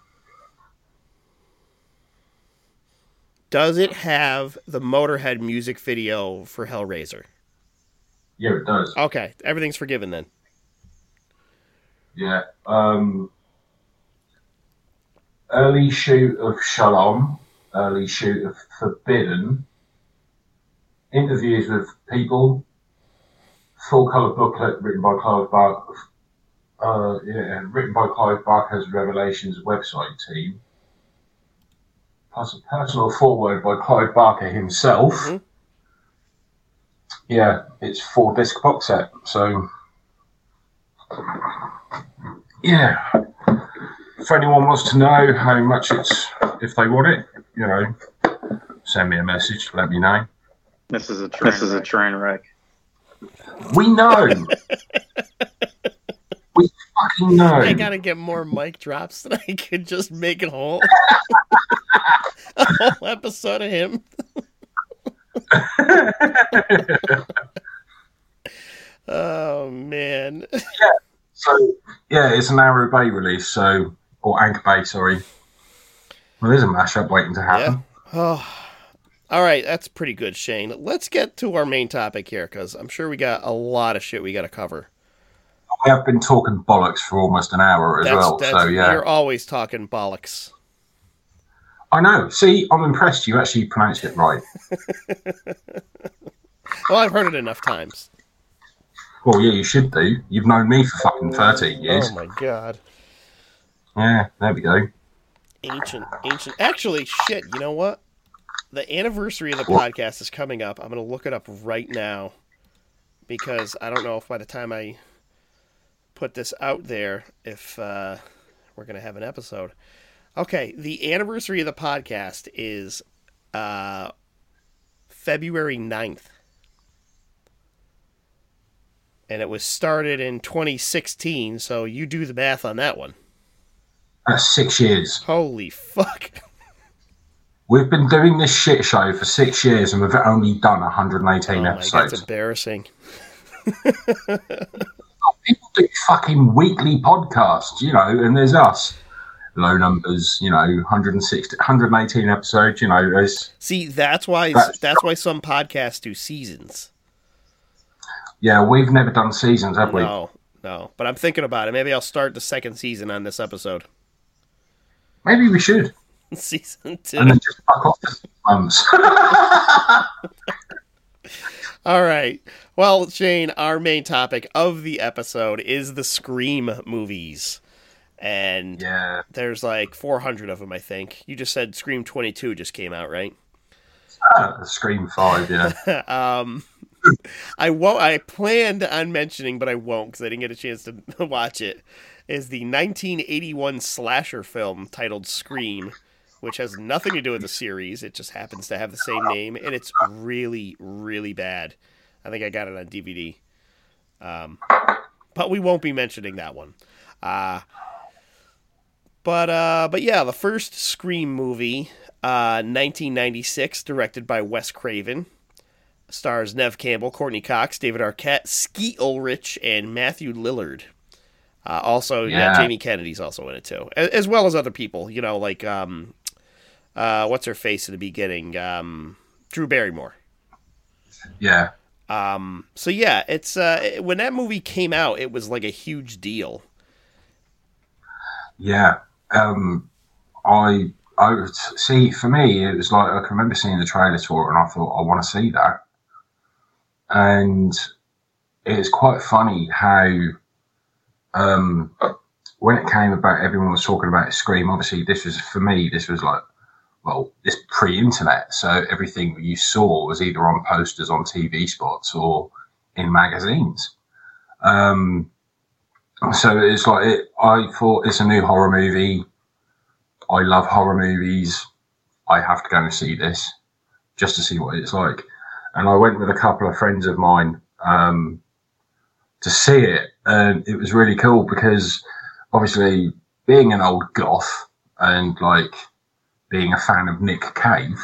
Does it have the Motorhead music video for Hellraiser? yeah, it does. Okay, everything's forgiven then. Yeah. Um, early shoot of Salome, early shoot of Forbidden, interviews with people, full colour booklet written by Clive Barker, uh, yeah, written by Clive Barker's Revelations website team, plus a personal foreword by Clive Barker himself. Mhm. Yeah, it's four disc box set. So, yeah, if anyone wants to know how much it's, if they want it, you know, send me a message. Let me know. This is a train this is a train wreck. We know. [laughs] we fucking know. I gotta get more mic drops than I could just make it whole. [laughs] [laughs] a whole episode of him. oh man. Yeah. So yeah, it's an Arrow Bay release, so or Anchor Bay, sorry. Well, there's a mashup waiting to happen. Oh. All right, that's pretty good, Shane. Let's get to our main topic here because I'm sure we got a lot of shit we got to cover. I have been talking bollocks for almost an hour as That's, well, that's, so yeah. You're always talking bollocks. I know. See, I'm impressed. You actually pronounced it right. [laughs] Well, I've heard it enough times. Well, yeah, you should do. You've known me for fucking 13 years. Oh my god. Yeah, there we go. Ancient, ancient. Actually, shit, you know what? The anniversary of the What? podcast is coming up. I'm going to look it up right now because I don't know if by the time I put this out there, if uh, we're going to have an episode. Okay, the anniversary of the podcast is uh, February 9th. And it was started in 2016, so you do the math on that one. That's six years. Holy fuck. We've been doing this shit show for six years and we've only done 118 Oh my, that's embarrassing. People do fucking weekly podcasts, you know, and there's us. Low numbers, you know, 160, 118 episodes, you know, See, that's why That's- that's why some podcasts do seasons. yeah, we've never done seasons, have we? No, no. But I'm thinking about it. Maybe I'll start the second season on this episode. Maybe we should. [laughs] season two. And then just fuck off. [laughs] All right. Well, Shane, our main topic of the episode is the Scream movies. And yeah. there's like 400 of them, I think. You just said Scream 22 just came out, right? Uh, Scream 5, yeah. [laughs] um, I won't. I planned on mentioning, but I won't because I didn't get a chance to watch it. Is the 1981 slasher film titled Scream, which has nothing to do with the series. It just happens to have the same name, and it's really, really bad. I think I got it on DVD. Um, but we won't be mentioning that one. Uh, but uh, but yeah, the first Scream movie, uh, 1996, directed by Wes Craven, stars Neve Campbell, Courteney Cox, David Arquette, Skeet Ulrich, and Matthew Lillard. Uh, also, yeah. Yeah. Jamie Kennedy's also in it too, as, as well as other people. You know, like um, uh, what's her face in the beginning, um, Drew Barrymore. Yeah. Um, so yeah, it's uh, when that movie came out, it was like a huge deal. Yeah. Um, I, I would- see, for me, it was like, I can remember seeing the trailer for it and I thought, I want to see that. And it's quite funny how, um, when it came about, everyone was talking about Scream. Obviously, this was, for me, this was like, well, this pre-internet, so everything you saw was either on posters on TV spots or in magazines. Um, so it's like it, I thought it's a new horror movie. I love horror movies. I have to go and see this just to see what it's like. And I went with a couple of friends of mine um, to see it, and it was really cool because obviously being an old goth and like being a fan of Nick Cave,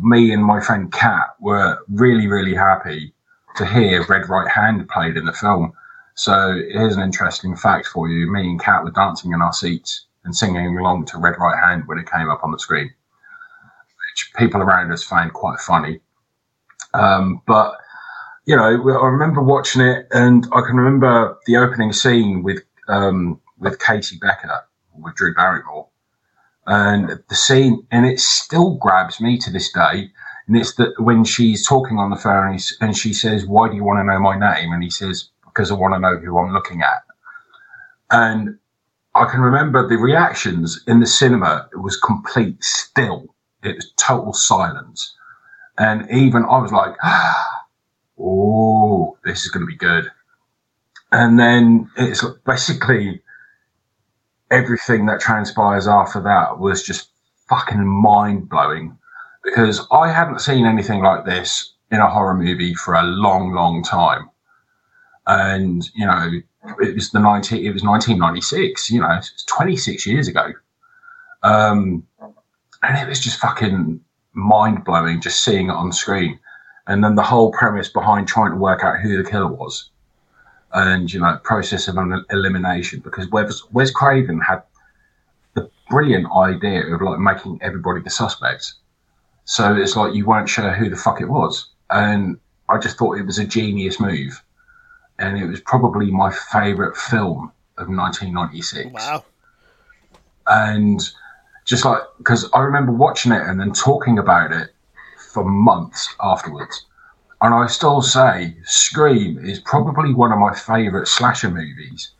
me and my friend Kat were really really happy to hear Red Right Hand played in the film. So here's an interesting fact for you. Me and Kat were dancing in our seats and singing along to Red Right Hand when it came up on the screen, which people around us found quite funny. Um, but, you know, I remember watching it and I can remember the opening scene with, um, with Casey Becker, with Drew Barrymore. And the scene, and it still grabs me to this day. And it's that when she's talking on the phone and, and she says, Why do you want to know my name? And he says, Because I want to know who I'm looking at. And I can remember the reactions in the cinema. It was complete still. It was total silence. And even I was like, ah, oh, this is going to be good. And then it's basically everything that transpires after that was just fucking mind blowing because I hadn't seen anything like this in a horror movie for a long, long time. And, you know, it was the 19, it was 1996, you know, it was 26 years ago. Um, and it was just fucking mind blowing just seeing it on screen. And then the whole premise behind trying to work out who the killer was and, you know, process of elimination because Wes, Wes Craven had the brilliant idea of like making everybody the suspect. So it's like you weren't sure who the fuck it was. And I just thought it was a genius move. And it was probably my favourite film of 1996. Wow. And just like, because I remember watching it and then talking about it for months afterwards. And I still say Scream is probably one of my favourite slasher movies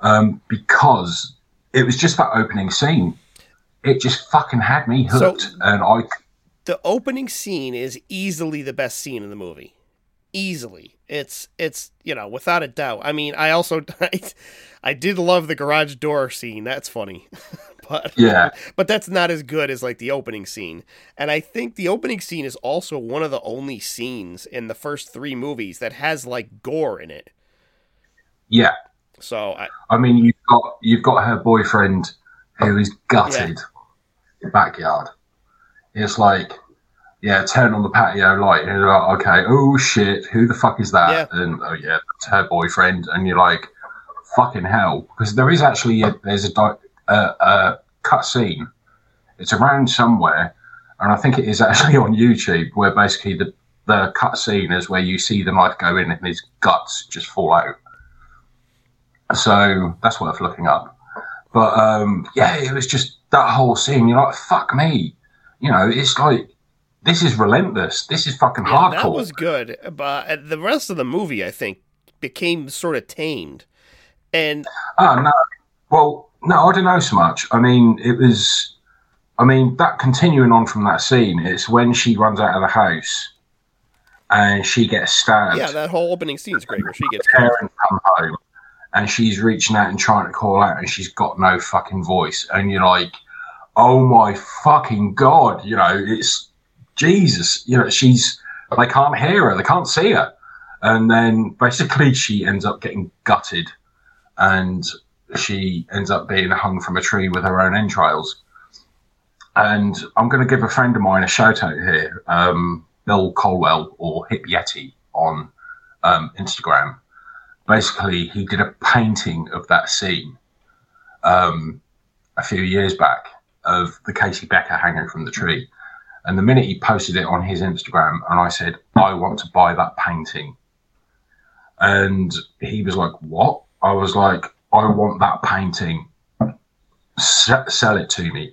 um, because it was just that opening scene. It just fucking had me hooked. So, and I. The opening scene is easily the best scene in the movie. Easily. It's, it's you know, without a doubt. I mean, I also. [laughs] I, I did love the garage door scene. That's funny. [laughs] [laughs] but yeah, but that's not as good as like the opening scene. And I think the opening scene is also one of the only scenes in the first three movies that has like gore in it. Yeah. So I, I mean, you've got you've got her boyfriend who is gutted yeah. backyard. It's like, yeah, turn on the patio light, and you're like, okay, oh shit, who the fuck is that? Yeah. And oh yeah, it's her boyfriend, and you're like, fucking hell, because there is actually a, there's a a, a cut scene. It's around somewhere, and I think it is [laughs] actually on YouTube, where basically the the cut scene is where you see the knife go in and his guts just fall out. So that's worth looking up. But um, yeah, it was just that whole scene. You're like, fuck me. You know, it's like this is relentless. This is fucking yeah, hardcore. That was good, but the rest of the movie, I think, became sort of tamed. And oh no, well, no, I don't know so much. I mean, it was. I mean, that continuing on from that scene, it's when she runs out of the house and she gets stabbed. Yeah, that whole opening scene is great where she gets parents come home and she's reaching out and trying to call out and she's got no fucking voice. And you're like, oh my fucking God, you know, it's Jesus. You know, she's, they can't hear her, they can't see her. And then basically she ends up getting gutted and she ends up being hung from a tree with her own entrails. And I'm going to give a friend of mine a shout out here, um, Bill Colwell or Hip Yeti on um, Instagram. Basically, he did a painting of that scene um, a few years back of the Casey Becker hanging from the tree. And the minute he posted it on his Instagram, and I said, I want to buy that painting. And he was like, What? I was like, I want that painting. S- sell it to me.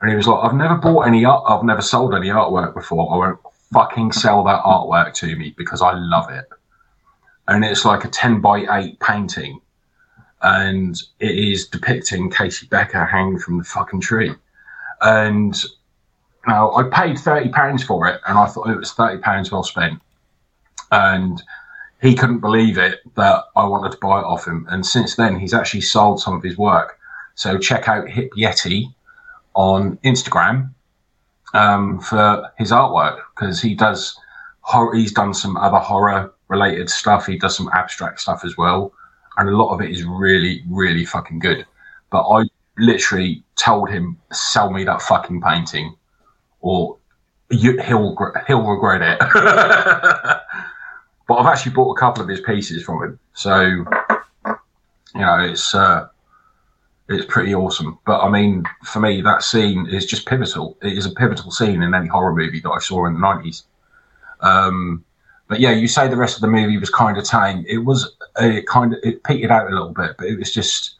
And he was like, I've never bought any art. I've never sold any artwork before. I won't fucking sell that artwork to me because I love it. And it's like a 10 by 8 painting. And it is depicting Casey Becker hanging from the fucking tree. And now I paid £30 for it and I thought it was £30 well spent. And he couldn't believe it that I wanted to buy it off him. And since then, he's actually sold some of his work. So check out Hip Yeti on Instagram um, for his artwork because he does. Horror, he's done some other horror related stuff. He does some abstract stuff as well, and a lot of it is really, really fucking good. But I literally told him, "Sell me that fucking painting, or you, he'll he'll regret it." [laughs] But I've actually bought a couple of his pieces from him, so you know it's uh, it's pretty awesome. But I mean, for me, that scene is just pivotal. It is a pivotal scene in any horror movie that I saw in the nineties. Um, but yeah, you say the rest of the movie was kind of tame. It was it kind of it petered out a little bit, but it was just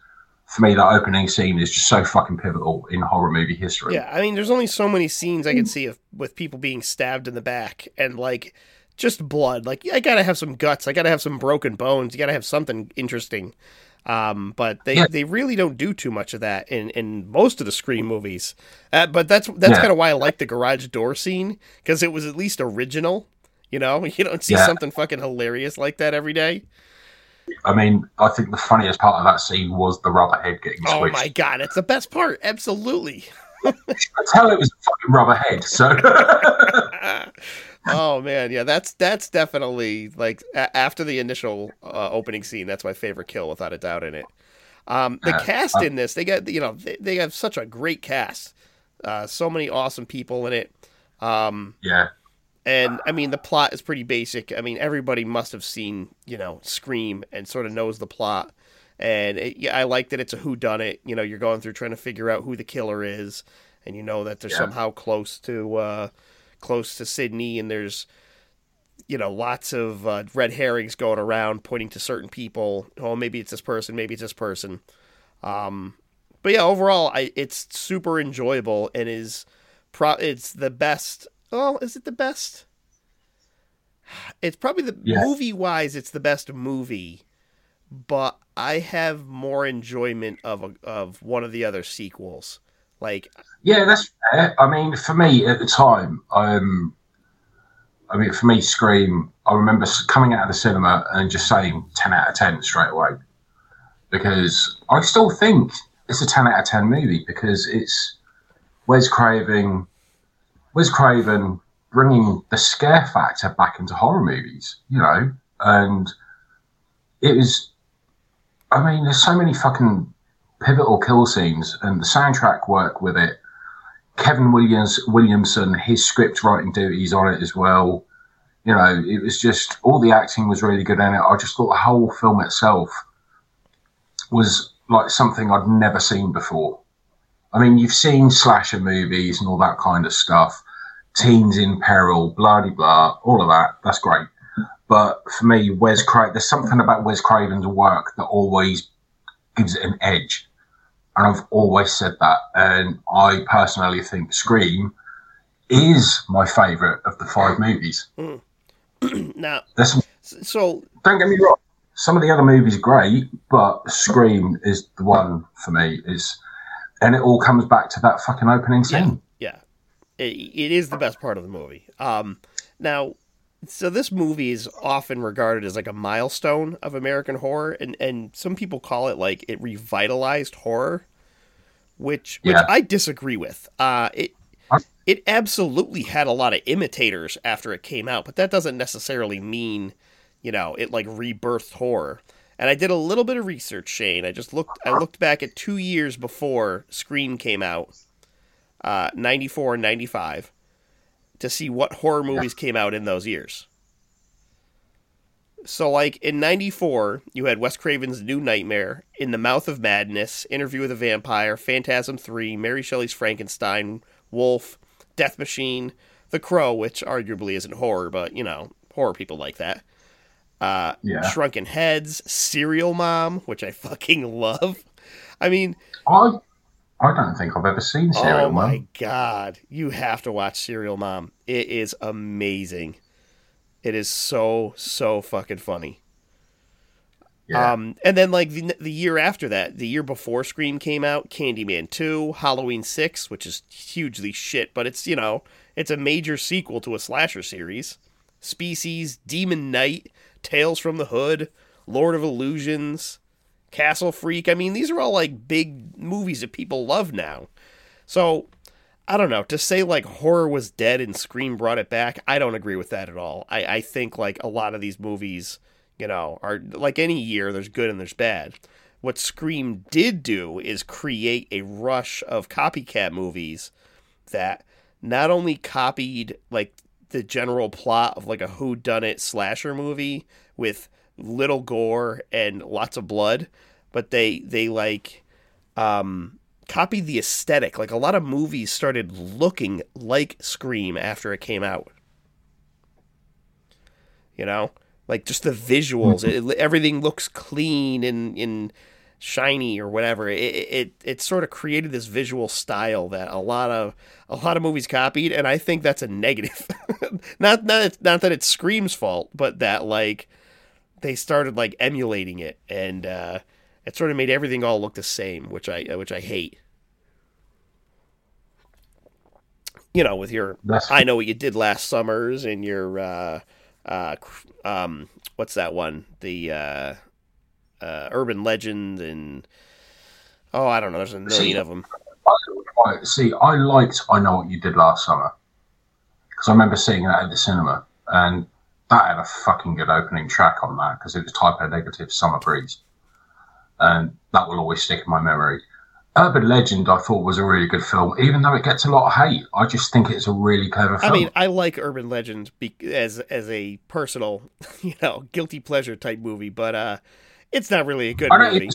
for me, that opening scene is just so fucking pivotal in horror movie history. Yeah, I mean, there's only so many scenes I can see of with people being stabbed in the back and like just blood. Like, I gotta have some guts. I gotta have some broken bones. You gotta have something interesting. Um, but they, Yeah. they really don't do too much of that in, in most of the Scream movies. Uh, but that's that's Yeah. kind of why I like the garage door scene because it was at least original. You know, [laughs] you don't see Yeah. something fucking hilarious like that every day. I mean, I think the funniest part of that scene was the rubber head getting Oh switched. my god, it's the best part. Absolutely. I tell it was a fucking rubber head. So [laughs] oh man, yeah, that's that's definitely like a- after the initial uh, opening scene. That's my favorite kill, without a doubt. In it, um, the cast uh, in this, they got you know they, they have such a great cast, uh, so many awesome people in it. Um, yeah, and I mean, the plot is pretty basic. I mean, everybody must have seen, you know, Scream and sort of knows the plot. And it, yeah, I like that it's a who done it. You know, you're going through trying to figure out who the killer is, and you know that they're Yeah. somehow close to uh, close to Sidney, and there's you know lots of uh, red herrings going around pointing to certain people. Oh, maybe it's this person, maybe it's this person. Um, but yeah, overall, I it's super enjoyable and is pro. It's the best. Oh, is it the best? It's probably the Yeah. movie wise. It's the best movie, but I have more enjoyment of a, of one of the other sequels. Like, yeah, that's fair. I mean, for me at the time, um, I mean, for me, Scream. I remember coming out of the cinema and just saying ten out of ten straight away, because I still think it's a ten out of ten movie because it's Wes Craven, Wes Craven bringing the scare factor back into horror movies, you know, and it was. I mean, there's so many fucking pivotal kill scenes, and the soundtrack work with it. Kevin Williams Williamson, his script writing duties on it as well. You know, it was just all the acting was really good in it. I just thought the whole film itself was like something I'd never seen before. I mean, you've seen slasher movies and all that kind of stuff, teens in peril, blah de blah, all of that. That's great. But for me, Wes Craven, there's something about Wes Craven's work that always gives it an edge. And I've always said that. And I personally think Scream is my favourite of the five movies. [clears throat] now, There's some, so don't get me wrong, some of the other movies are great, but Scream is the one for me. Is and it all comes back to that fucking opening scene. yeah, it, it is the best part of the movie. Um, now, so this movie is often regarded as like a milestone of American horror, and and some people call it like it revitalized horror, which which I disagree with. Uh, it it absolutely had a lot of imitators after it came out, but that doesn't necessarily mean, you know, it like rebirthed horror. And I did a little bit of research, Shane. I just looked I looked back at two years before Scream came out, uh, 94 and 95, to see what horror movies came out in those years. So, like in '94, you had Wes Craven's New Nightmare, In the Mouth of Madness, Interview with a Vampire, Phantasm 3, Mary Shelley's Frankenstein, Wolf, Death Machine, The Crow, which arguably isn't horror, but you know, horror people like that. Uh, Yeah. Shrunken Heads, Serial Mom, which I [laughs] fucking love. I mean, I don't think I've ever seen Serial Mom. oh my god, you have to watch Serial Mom. It is amazing. It is so so fucking funny. Yeah. Um, and then like the the year after that, the year before Scream came out, Candyman two, Halloween six, which is hugely shit, but it's you know it's a major sequel to a slasher series. Species, Demon Knight, Tales from the Hood, Lord of Illusions, Castle Freak. I mean, these are all like big movies that people love now. So I don't know. To say like horror was dead and Scream brought it back, I don't agree with that at all. I, I think like a lot of these movies, you know, are like any year, there's good and there's bad. What Scream did do is create a rush of copycat movies that not only copied like the general plot of like a who done it slasher movie with little gore and lots of blood, but they they like um copied the aesthetic. Like a lot of movies started looking like Scream after it came out. You know, like just the visuals. It, everything looks clean and and shiny or whatever. It, it it sort of created this visual style that a lot of a lot of movies copied, and I think that's a negative. [laughs] not not not that it's Scream's fault, but that like they started like emulating it, and uh, it sort of made everything all look the same, which I which I hate. You know, with your That's- I know what you did last summers and your uh, uh, um, what's that one? The uh, uh, urban legend and oh, I don't know. There's a million See, of them. Right, see, I liked I Know What You Did Last Summer because I remember seeing that at the cinema, and that had a fucking good opening track on that because it was Type O Negative Summer Breeze, and that will always stick in my memory. Urban Legend, I thought was a really good film, even though it gets a lot of hate. I just think it's a really clever film. I mean, I like Urban Legend be- as as a personal, [laughs] you know, guilty pleasure type movie, but uh, it's not really a good I movie. even.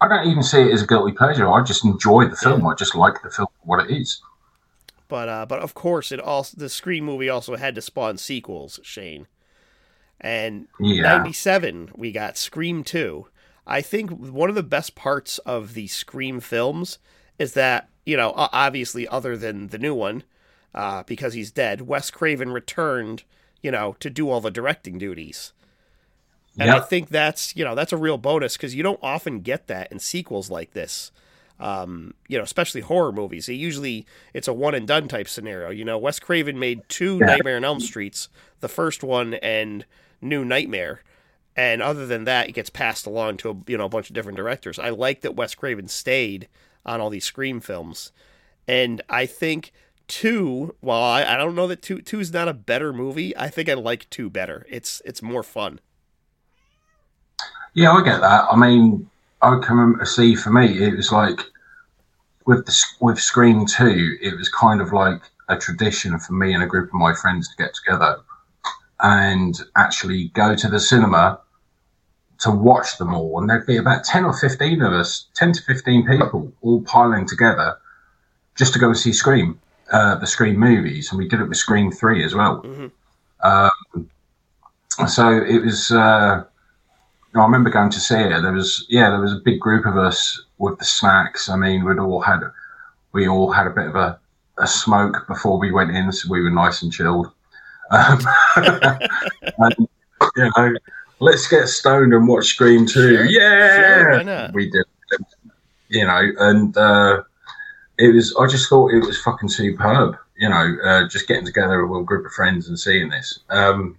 I don't even see it as a guilty pleasure. I just enjoy the film. I just like the film for what it is. But uh, but of course, it also the Scream movie also had to spawn sequels, Shane. And Yeah. '97, we got Scream Two. I think one of the best parts of the Scream films is that you know, obviously, other than the new one, uh, because he's dead, Wes Craven returned, you know, to do all the directing duties. And I think that's you know that's a real bonus because you don't often get that in sequels like this. Um, you know, especially horror movies. It usually it's a one and done type scenario. You know, Wes Craven made two Yeah. Nightmare on Elm Streets, the first one and New Nightmare, and other than that, it gets passed along to a, you know a bunch of different directors. I like that Wes Craven stayed on all these Scream films, and I think two. While I, I don't know that two two is not a better movie, I think I like two better. It's it's more fun. Yeah, I get that. I mean, I can remember, see for me, it was like with the with Scream Two, it was kind of like a tradition for me and a group of my friends to get together and actually go to the cinema to watch them all. And there'd be about ten or fifteen of us, ten to fifteen people, all piling together just to go and see Scream, uh, the Scream movies, and we did it with Scream Three as well. Mhm. Um, so it was. Uh, I remember going to see it. There was yeah, there was a big group of us with the snacks. I mean, we'd all had we all had a bit of a, a smoke before we went in, so we were nice and chilled. Um, [laughs] and, you know, let's get stoned and watch Scream Two. Sure, yeah, sure, we did. You know, and uh, it was. I just thought it was fucking superb. You know, uh, just getting together with a group of friends and seeing this. Um,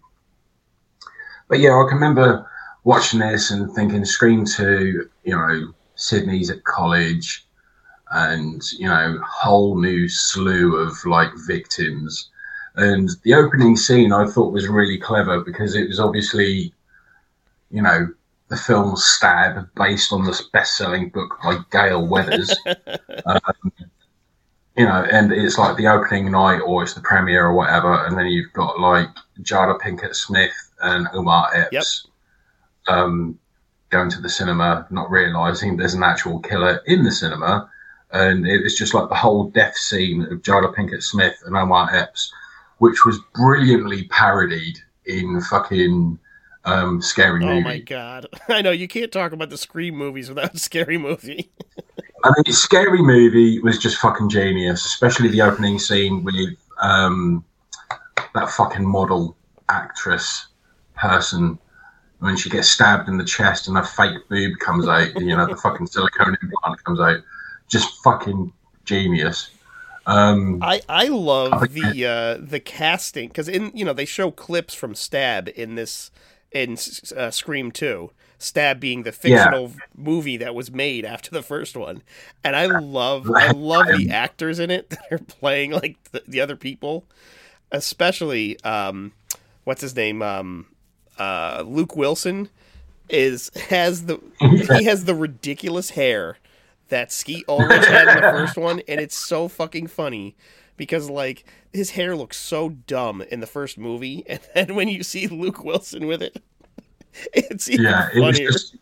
but yeah, I can remember watching this and thinking Scream 2, you know, Sidney's at college and, you know, whole new slew of like victims. And the opening scene I thought was really clever because it was obviously, you know, the film Stab, based on this best selling book by Gail Weathers. [laughs] um, you know, and it's like the opening night or it's the premiere or whatever, and then you've got like Jada Pinkett Smith and Omar Epps um, going to the cinema, not realizing there's an actual killer in the cinema. And it was just like the whole death scene of Jada Pinkett Smith and Omar Epps, which was brilliantly parodied in fucking um, Scary Movie. Oh my god! [laughs] I know you can't talk about the Scream movies without a scary movie. [laughs] I mean, Scary Movie was just fucking genius, especially the opening scene with um, that fucking model actress person when she gets stabbed in the chest and a fake boob comes out, you know, the fucking silicone implant comes out. Just fucking genius. Um, I I love the uh, the casting because in you know they show clips from Stab in this in uh, Scream Two. Stab being the fictional movie that was made after the first one, and I love I [laughs] love the actors in it [laughs] that are playing like the, the other people, especially um, what's his name um, uh, Luke Wilson is has the he has the ridiculous hair that Skeet Ulrich had in the first one, and it's so fucking funny because like his hair looks so dumb in the first movie, [laughs] and then when you see Luke Wilson with it, [laughs] it's even yeah, it was funnier. just.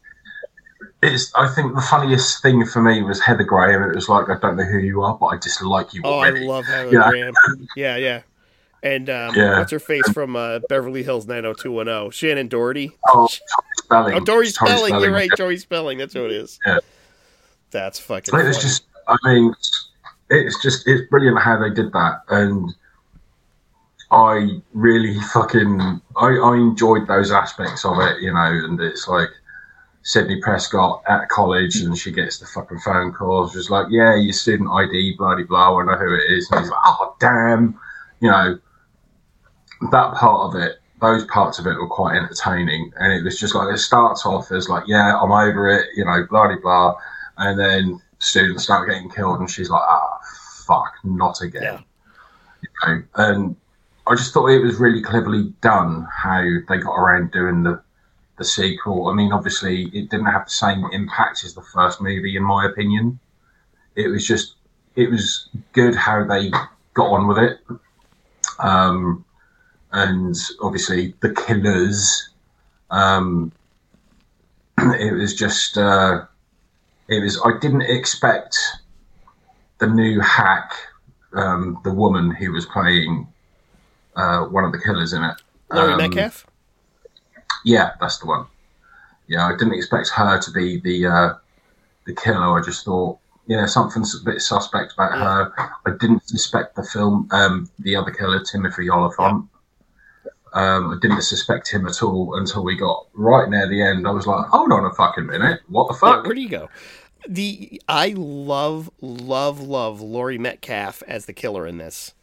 It's. I think the funniest thing for me was Heather Graham. It was like I don't know who you are, but I dislike you Oh, I already. love Heather Yeah. Graham. Yeah, yeah. And um, Yeah. what's her face from uh, Beverly Hills 90210? Shannen Doherty. Oh, Spelling. Oh, Dory Tori Spelling. You're right, Dory Spelling. That's who it is. Yeah. That's fucking. It's funny. just, I mean, it's just, it's brilliant how they did that. And I really fucking, I, I enjoyed those aspects of it, you know, and it's like Sidney Prescott at college and she gets the fucking phone calls, just like, yeah, your student ID, blah, blah, blah, I know who it is. And he's like, oh, damn, you know, that part of it, those parts of it were quite entertaining. And it was just like, it starts off as like, yeah, I'm over it, you know, blah, blah, blah. And then students start getting killed and she's like, ah, fuck, not again. Yeah. You know? And I just thought it was really cleverly done how they got around doing the the sequel. I mean, obviously, it didn't have the same impact as the first movie, in my opinion. It was just, it was good how they got on with it. Um, and obviously, the killers. Um, [clears throat] it was just, uh, it was. I didn't expect the new hack, um, the woman who was playing uh, one of the killers in it. Laurie um, Metcalf. Yeah, that's the one. Yeah, I didn't expect her to be the uh, the killer. I just thought, yeah, something's a bit suspect about her. I didn't suspect the film, um, the other killer, Timothy Olyphant. Um, I didn't suspect him at all until we got right near the end. I was like, hold on a fucking minute, what the Yeah, fuck? where do you go? The I love, love, love Laurie Metcalf as the killer in this.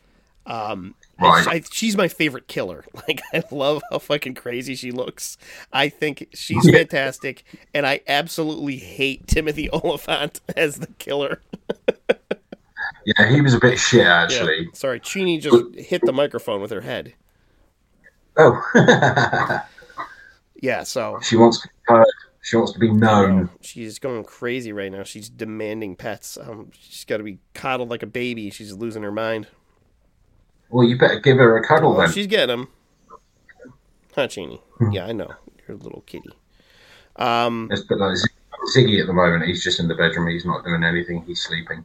Um, Right. I, she's my favorite killer. [laughs] Like I love how fucking crazy she looks. I think she's fantastic, and I absolutely hate Timothy [laughs] Olyphant as the killer. [laughs] yeah, he was a bit shit Yeah. actually. Sorry, Cheenie just hit the microphone with her head. Oh, [laughs] Yeah, so she wants to be heard. She wants to be known. She's going crazy right now. She's demanding pets. Um, she's got to be coddled like a baby. She's losing her mind. Well, you better give her a cuddle Well, then. she's getting him. Huh, Cheenie? Yeah, I know. You're a little kitty. Um, It's a bit like Ziggy at the moment. He's just in the bedroom. He's not doing anything. He's sleeping.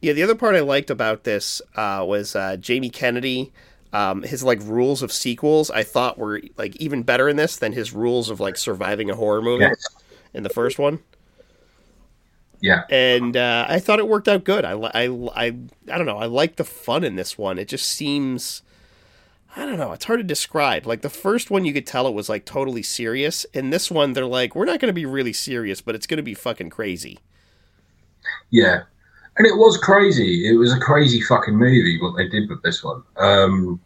yeah, the other part I liked about this uh, was uh, Jamie Kennedy. Um, his like rules of sequels, I thought were like even better in this than his rules of like surviving a horror movie Yes. in the first one. Yeah. and uh, I thought it worked out good. I, I, I, I don't know. I like the fun in this one. It just seems, I don't know. It's hard to describe. Like the first one, you could tell it was like totally serious. In this one, they're like, we're not going to be really serious, but it's going to be fucking crazy. Yeah. And it was crazy. It was a crazy fucking movie what they did with this one. Um,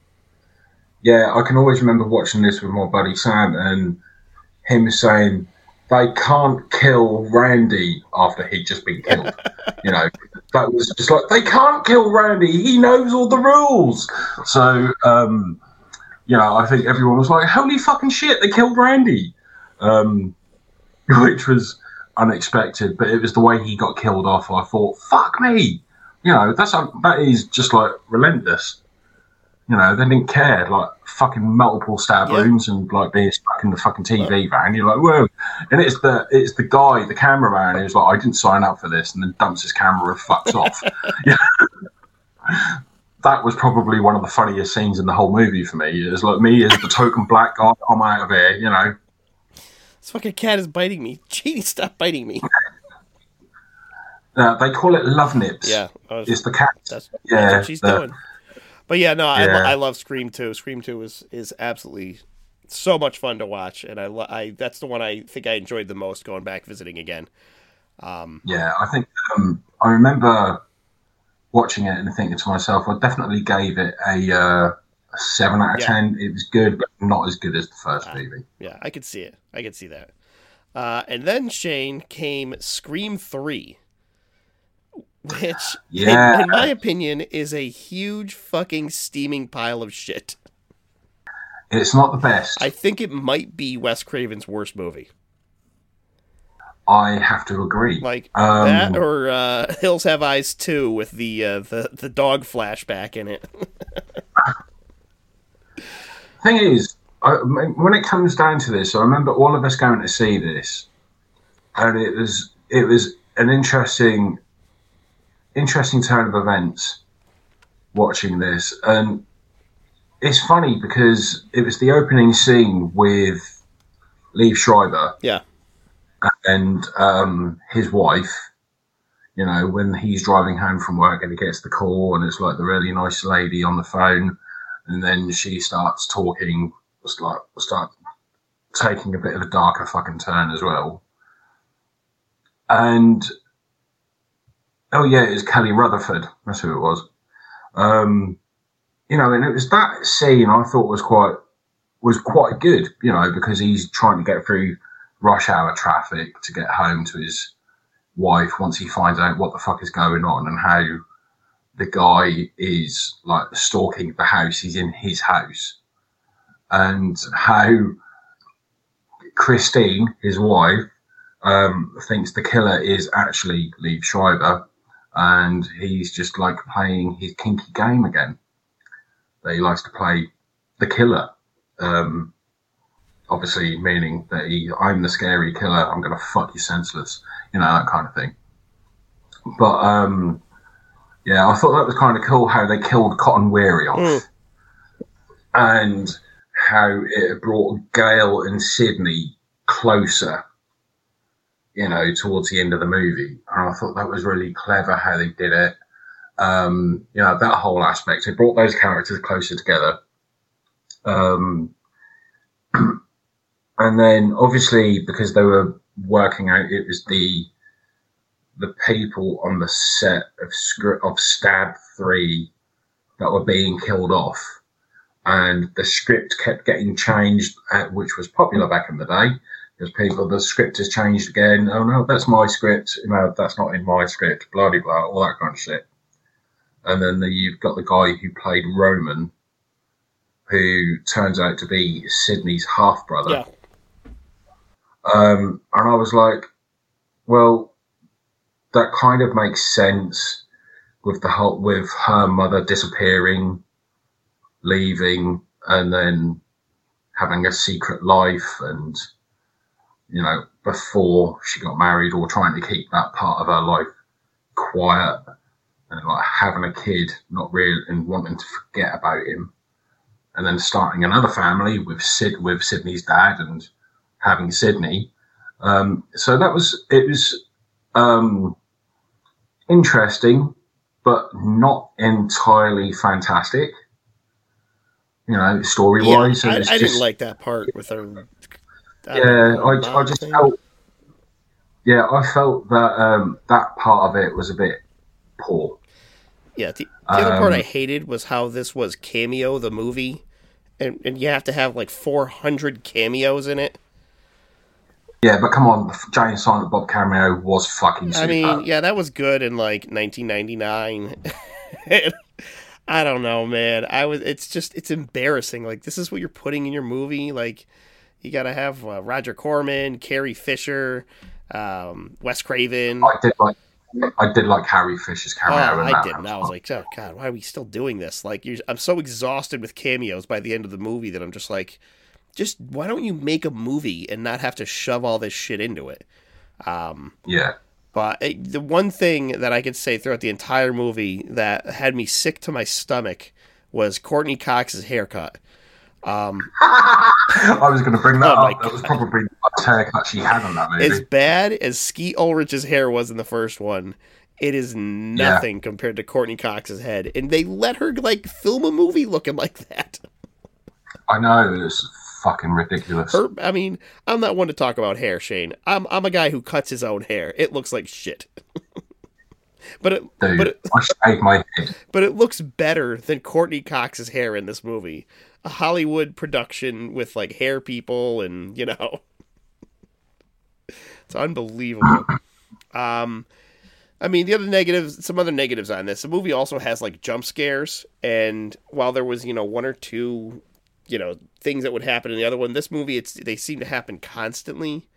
yeah, I can always remember watching this with my buddy Sam and him saying they can't kill Randy after he'd just been killed. [laughs] you know, that was just like they can't kill Randy. He knows all the rules. So, um, you know, I think everyone was like, "Holy fucking shit! They killed Randy," um, [laughs] which was unexpected, but it was the way he got killed off. I thought, fuck me, you know, that's that is just like relentless. You know, they didn't care, like fucking multiple stab Yeah. wounds and like being stuck in the fucking TV van. You're like, whoa! And it's the it's the guy, the cameraman, who's like, I didn't sign up for this, and then dumps his camera and fucks off. Yeah. [laughs] [laughs] That was probably one of the funniest scenes in the whole movie for me. It's like me as the token black guy. I'm out of here, you know. This fucking cat is biting me. [laughs] Cheenie, stop biting me. Uh, they call it love nips. Yeah, was- It's the cat. that's, Yeah, that's what she's the- doing. But yeah, no, I, Yeah. I love Scream 2. Scream 2 is, is absolutely so much fun to watch. And I, I that's the one I think I enjoyed the most going back visiting again. Um, Yeah, I think um, I remember watching it and thinking to myself, I definitely gave it a, uh, a seven out of Yeah. ten. It was good, but not as good as the Ah. first movie. Yeah, I could see it. I could see that. Uh, and then Shane came Scream Three, which, in- Yeah. in, my opinion, is a huge fucking steaming pile of shit. It's not the best. I I, think it might be Wes Craven's worst movie. I have to agree. Like Um, that, or uh, Hills Have Eyes Two with the uh, the the dog flashback in it. [laughs] thing is, I, when it comes down to this, I remember all of us going to see this, and it was it was an interesting interesting turn of events watching this, and it's funny because it was the opening scene with Liev Schreiber Yeah. and um, his wife. You know, when he's driving home from work and he gets the call, and it's like the really nice lady on the phone, and then she starts talking, it's like start taking a bit of a darker fucking turn as well. And oh yeah, it was Kelly Rutherford. That's who it was. Um, you know, and it was that scene I thought was quite was quite good. You know, because he's trying to get through rush hour traffic to get home to his wife once he finds out what the fuck is going on and how the guy is like stalking the house. He's in his house, and how Christine, his wife, um, thinks the killer is actually Liev Schreiber, and he's just like playing his kinky game again. That he likes to play the killer. Um, obviously, meaning that he, I'm the scary killer. I'm gonna fuck you senseless. You know that kind of thing. But um, yeah, I thought that was kind of cool how they killed Cotton Weary off, Mm. and how it brought Gail and Sidney closer. You know, towards the end of the movie, and I thought that was really clever how they did it. Um, you know, that whole aspect. It brought those characters closer together. Um, [clears throat] and then obviously because they were working out, it was the the people on the set of script of Stab Three that were being killed off, and the script kept getting changed, uh, which was popular back in the day. Because people, the script has changed again. Oh no, that's my script. No, that's not in my script. Blah blah blah, all that kind of shit. And then the, you've got the guy who played Roman, who turns out to be Sidney's half brother. Yeah. Um, and I was like, well, that kind of makes sense with the whole, with her mother disappearing, leaving, and then having a secret life and, you know, before she got married or trying to keep that part of her life quiet and like having a kid, not real and wanting to forget about him. And then starting another family with Sid, with Sidney's dad and having Sydney. Um, so that was it was um, interesting, but not entirely fantastic. You know, story Yeah, wise, I, I just didn't like that part with her. yeah. I, I just thing. felt yeah, I felt that um, that part of it was a bit poor. Yeah, the, the other part Um, I hated was how this was Cameo the movie, and and you have to have like 400 cameos in it. Yeah, but come on, the and Silent Bob cameo was fucking super. I mean, yeah, that was good in like 1999. [laughs] I don't know, man. I was. It's just it's embarrassing. Like this is what you're putting in your movie. Like you got to have uh, Roger Corman, Carrie Fisher, um, Wes Craven. I did like I did like Harry Fisher's Oh, cameo. in I didn't. I was like, oh god, why are we still doing this? Like, I'm so exhausted with cameos by the end of the movie that I'm just like, just why don't you make a movie and not have to shove all this shit into it? Um, yeah, but uh, the one thing that I could say throughout the entire movie that had me sick to my stomach was Courteney Cox's haircut. Um, [laughs] I was going to bring that Oh up. That was probably the best haircut she had on that movie. as bad as Skeet Ulrich's hair was in the first one, it is nothing compared to Courteney Cox's head, and they let her like film a movie looking like that. I know it fucking ridiculous. Her, I mean, I'm not one to talk about hair, Shane. I'm I'm a guy who cuts his own hair. It looks like shit. [laughs] but it Dude, but it, I shaved my head. but it looks better than Courteney Cox's hair in this movie. A Hollywood production with like hair people and you know. [laughs] It's unbelievable. Um I mean, the other negatives, some other negatives on this. The movie also has like jump scares, and while there was, you know, one or two, you know, things that would happen in the other one, this movie, it's they seem to happen constantly.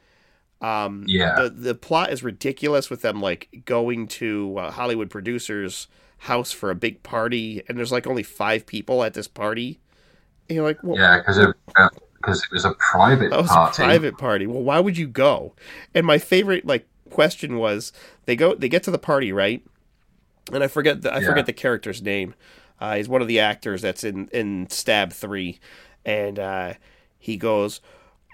Um, Yeah. the the plot is ridiculous with them like going to uh, Hollywood producers' house for a big party, and there's like only five people at this party. And you're like, well, Yeah, because it because it was a private [laughs] that was party. a private party. Well, why would you go? And my favorite like question was they go they get to the party right, and I forget the, I Yeah. forget the character's name, Uh, he's one of the actors that's in in Stab Three, and uh, he goes,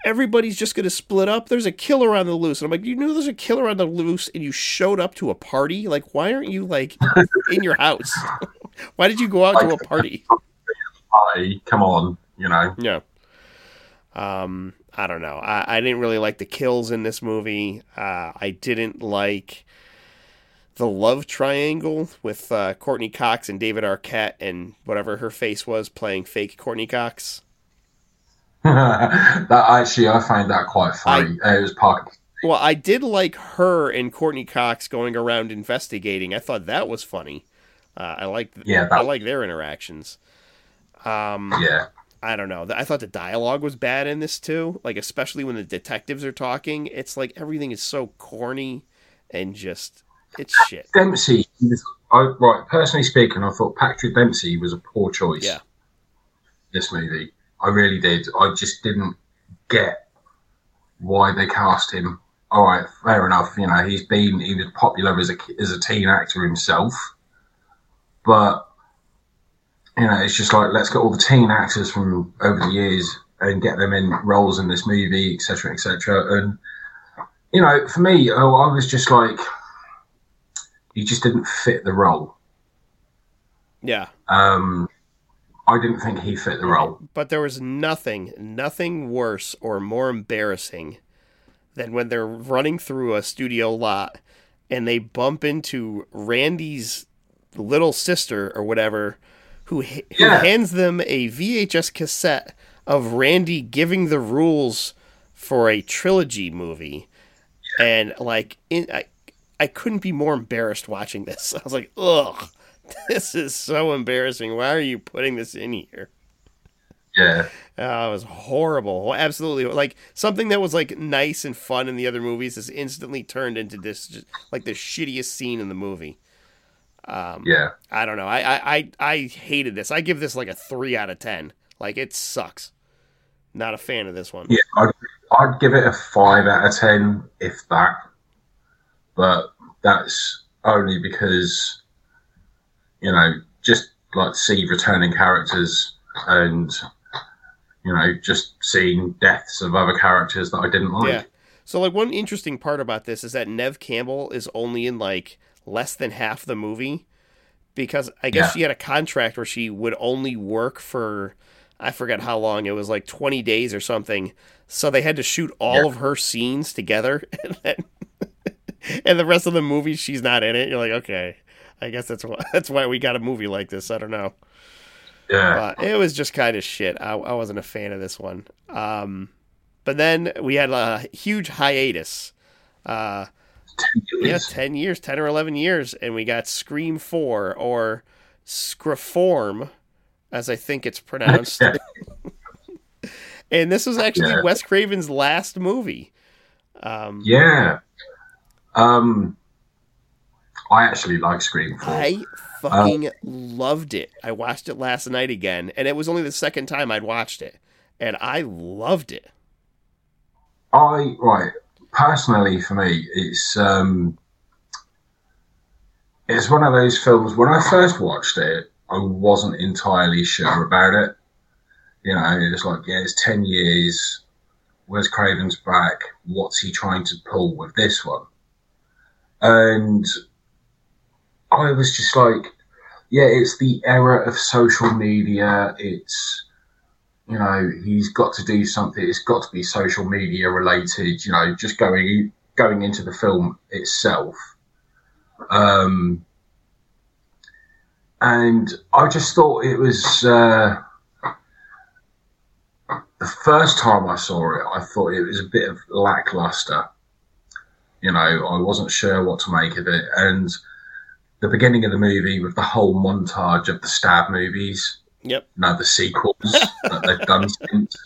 "Everybody's just gonna split up. There's a killer on the loose." And I'm like, "You knew there's a killer on the loose, and you showed up to a party. Like, why aren't you like [laughs] in your house? [laughs] why did you go out to a party?" Party, come on, you know. Yeah. Um, I don't know. I, I didn't really like the kills in this movie. Uh, I didn't like the love triangle with uh, Courteney Cox and David Arquette and whatever her face was playing fake Courteney Cox. [laughs] that actually, I found that quite funny. Uh, it was Parker. Well, I did like her and Courteney Cox going around investigating. I thought that was funny. Uh, I liked Yeah, I like their interactions. Um, yeah. I don't know. I thought the dialogue was bad in this too. Like especially when the detectives are talking, it's like everything is so corny and just it's shit. Dempsey, I, right, personally speaking, I thought Patrick Dempsey was a poor choice. Yeah. This movie. I really did. I just didn't get why they cast him. All right, fair enough. You know, he's been he was popular as a as a teen actor himself, but you know, it's just like let's get all the teen actors from over the years and get them in roles in this movie, etc., etc. And you know, for me, oh, I was just like, he just didn't fit the role. Yeah. Um, I didn't think he fit the role. But there was nothing, nothing worse or more embarrassing than when they're running through a studio lot and they bump into Randy's little sister or whatever who, who Yeah. hands them a VHS cassette of Randy giving the rules for a trilogy movie. And like in, I couldn't be more embarrassed watching this. [laughs] I was like, "Ugh. This is so embarrassing. Why are you putting this in here?" Yeah, Oh, it was horrible. Absolutely. Like something that was like nice and fun in the other movies is instantly turned into this just like the shittiest scene in the movie. Um, yeah. I don't know. I, I I I hated this. I give this like a three out of ten. Like it sucks. Not a fan of this one. Yeah, I'd, I'd give it a five out of ten, if that. But that's only because, you know, just like see returning characters and, you know, just seeing deaths of other characters that I didn't like. Yeah. So like one interesting part about this is that Neve Campbell is only in like less than half the movie because I guess Yeah. she had a contract where she would only work for I forget how long it was like 20 days or something. So they had to shoot all Yeah. of her scenes together [laughs] and then [laughs] and the rest of the movie she's not in it. You're like, "Okay. I guess that's why [laughs] that's why we got a movie like this. I don't know." Yeah. But it was just kind of shit. I, I wasn't a fan of this one. Um, but then we had a huge hiatus. Uh, Ten yeah, years. 10 years, 10 or 11 years. And we got Scream 4 or Scriform, as I think it's pronounced. [laughs] And this was actually Yeah. Wes Craven's last movie. Um, Yeah. Um, I actually like Scream 4. I fucking loved it. I watched it last night again, and it was only the second time I'd watched it. And I loved it. I right personally for me, it's um, it's one of those films. When I first watched it, I wasn't entirely sure about it. You know, it's like yeah, it's ten years. Wes Craven's back? What's he trying to pull with this one? And I was just like, yeah, it's the era of social media. It's you know he's got to do something. It's got to be social media related you know just going going into the film itself. Um and i just thought it was uh the first time i saw it i thought it was a bit of lackluster you know i wasn't sure what to make of it and the beginning of the movie with the whole montage of the stab movies Yep. no, the sequels [laughs] that they've done since.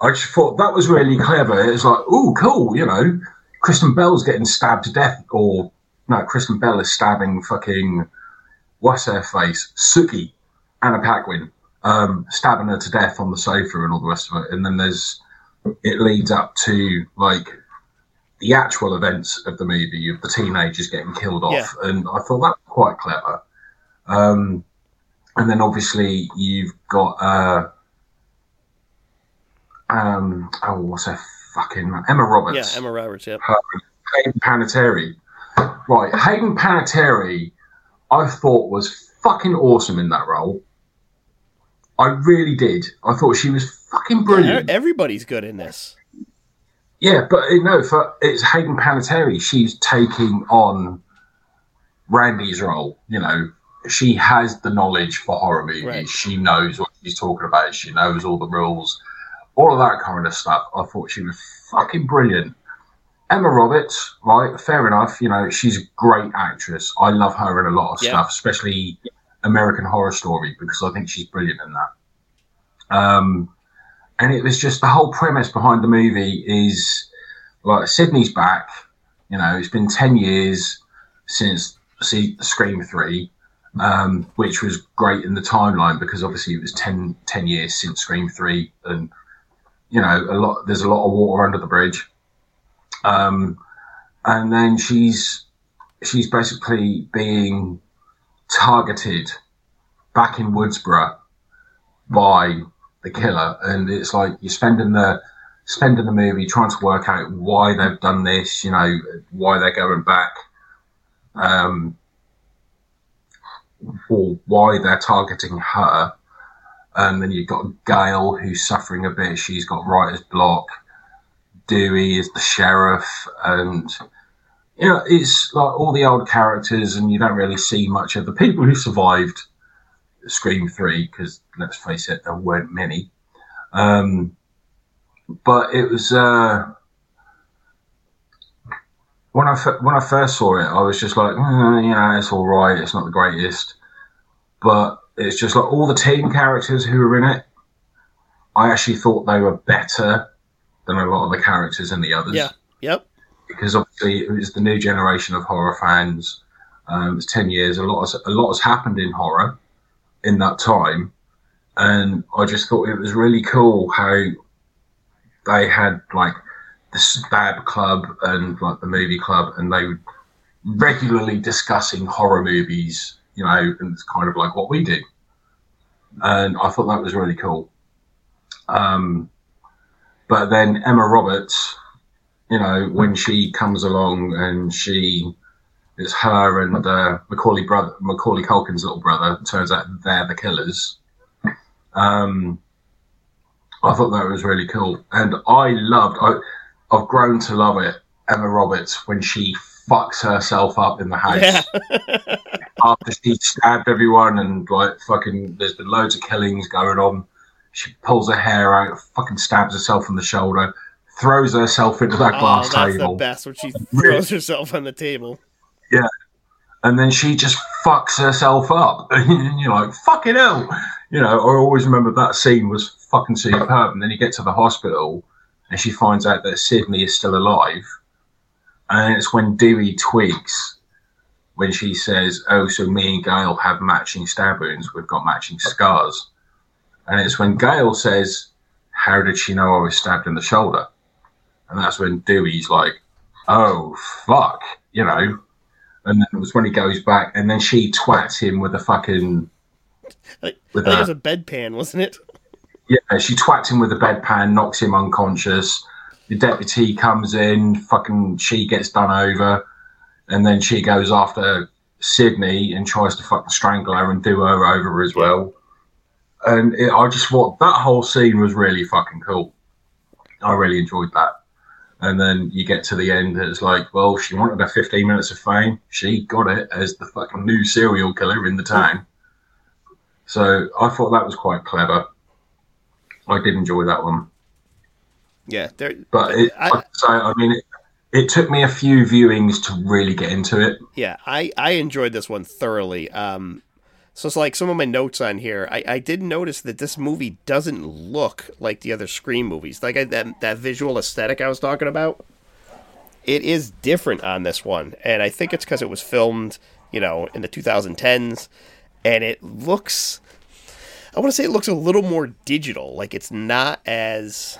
I just thought that was really clever. It's like, oh, cool, you know, Kristen Bell's getting stabbed to death, or no, Kristen Bell is stabbing fucking what's her face, Sookie, Anna Paquin, um, stabbing her to death on the sofa and all the rest of it. And then there's it leads up to like the actual events of the movie of the teenagers getting killed off, Yeah. and I thought that was quite clever. Um, and then obviously you've got uh, um, oh, what's her fucking Emma Roberts? Yeah, Emma Roberts. Yeah, Her, Hayden Panettiere. Right, Hayden Panettiere, I thought was fucking awesome in that role. I really did. I thought she was fucking brilliant. Yeah, everybody's good in this. Yeah, but uh, no, for it's Hayden Panettiere. She's taking on Randy's role. You know, she has the knowledge for horror movies. Right. She knows what she's talking about. She knows all the rules, all of that kind of stuff. I thought she was fucking brilliant. Emma Roberts, right? Fair enough. You know, she's a great actress. I love her in a lot of Yeah. stuff, especially American Horror Story, because I think she's brilliant in that. Um, and it was just the whole premise behind the movie is like Sidney's back. You know, it's been ten years since see Scream Three, um, which was great in the timeline because obviously it was 10, 10 years since Scream Three, and you know a lot. There's a lot of water under the bridge. Um, and then she's she's basically being targeted back in Woodsboro by the killer, and it's like you're spending the spending the movie trying to work out why they've done this, you know, why they're going back, um, or why they're targeting her. And then you've got Gail who's suffering a bit. She's got writer's block. Dewey is the sheriff, and you know it's like all the old characters, and you don't really see much of the people who survived Scream Three because let's face it, there weren't many. Um, but it was uh, when I when I first saw it, I was just like, "Mm, you know, it's all right. It's not the greatest, but it's just like all the team characters who were in it. I actually thought they were better than a lot of the characters in the others Yeah. Yep. because obviously it was the new generation of horror fans. Um, it's ten years. A lot, has, a lot has happened in horror in that time, and I just thought it was really cool how they had like the Stab Club and like the movie club, and they were regularly discussing horror movies. You know, and it's kind of like what we do, and I thought that was really cool. Um, but then Emma Roberts you know, when she comes along and she, it's her and uh, Macaulay brother, Macaulay Culkin's little brother. Turns out they're the killers. Um, I thought that was really cool, and I loved. I, I've grown to love it. Emma Roberts when she fucks herself up in the house Yeah. [laughs] after she stabbed everyone and like fucking. There's been loads of killings going on. She pulls her hair out, fucking stabs herself in the shoulder, throws herself into that oh, glass that's table. the best when she throws herself on the table. And then she just fucks herself up, [laughs] and you're like, "Fucking hell!" You know, I always remember that scene was fucking superb. And then you get to the hospital, and she finds out that Sidney is still alive, and it's when Dewey twigs when she says, "Oh, so me and Gail have matching stab wounds. We've got matching scars," and it's when Gail says, "How did she know I was stabbed in the shoulder?" And that's when Dewey's like, "Oh, fuck," you know and then it was when he goes back, and then she twats him with a fucking I, with I think it a was a bedpan, wasn't it? yeah. She twats him with a bedpan, knocks him unconscious. The deputy comes in, fucking she gets done over, and then she goes after Sidney and tries to fucking strangle her and do her over as well. And it, I just thought that whole scene was really fucking cool. I really enjoyed that. And then you get to the end, it's like, well, she wanted her 15 minutes of fame. She got it as the fucking new serial killer in the town. So I thought that was quite clever. I did enjoy that one. Yeah. There, But it, I- like say, I mean, it, it took me a few viewings to really get into it. Yeah, I, I enjoyed this one thoroughly. Um, so it's like some of my notes on here. I, I did notice that this movie doesn't look like the other Scream movies. Like I, that that visual aesthetic I was talking about. It is different on this one, and I think it's because it was filmed, you know, in the 2010s, and it looks. I want to say it looks a little more digital. Like it's not as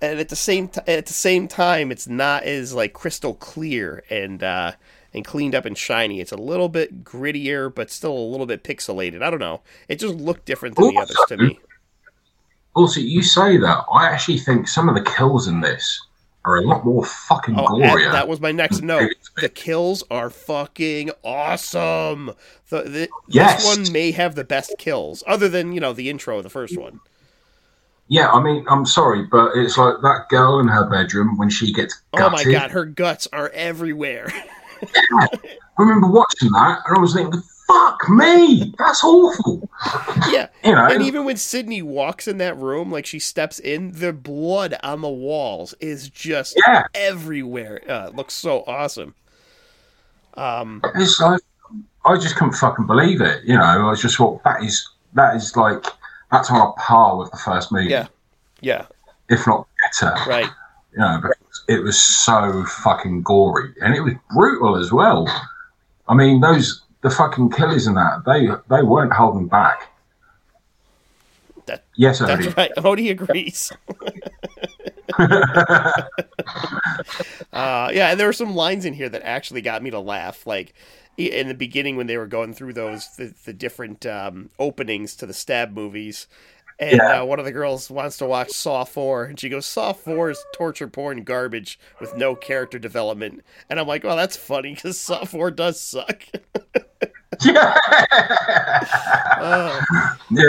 and at the same t- at the same time it's not as like crystal clear and uh and cleaned up and shiny. It's a little bit grittier, but still a little bit pixelated. I don't know. It just looked different than the others to me. Also, you say that. I actually think some of the kills in this are a lot more fucking Oh, and that was my next [laughs] note. The kills are fucking awesome. The, the, Yes. This one may have the best kills, other than you know the intro of the first one. Yeah, I mean, I'm sorry, but it's like that girl in her bedroom when she gets Oh my god, her guts are everywhere. [laughs] I remember watching that and I was thinking, fuck me, that's awful. yeah. You know, And even when Sidney walks in that room, like she steps in, the blood on the walls is just yeah, everywhere. Uh, it looks so awesome. Um, it's like, I just couldn't fucking believe it. You know, I just thought, that is, that is like, that's on a par with the first movie, yeah, yeah, if not better. right. You know, but it was so fucking gory and it was brutal as well. I mean, those, the fucking killers in that, they, they weren't holding back. That- yes, That's Odie. right. Odie agrees. [laughs] uh, yeah, and there were some lines in here that actually got me to laugh. Like in the beginning when they were going through those the, the different um, openings to the stab movies. And Yeah. uh, one of the girls wants to watch Saw 4, and she goes, Saw 4 is torture porn garbage with no character development. And I'm like, well, that's funny because Saw 4 does suck. Yeah. [laughs] Uh, yeah.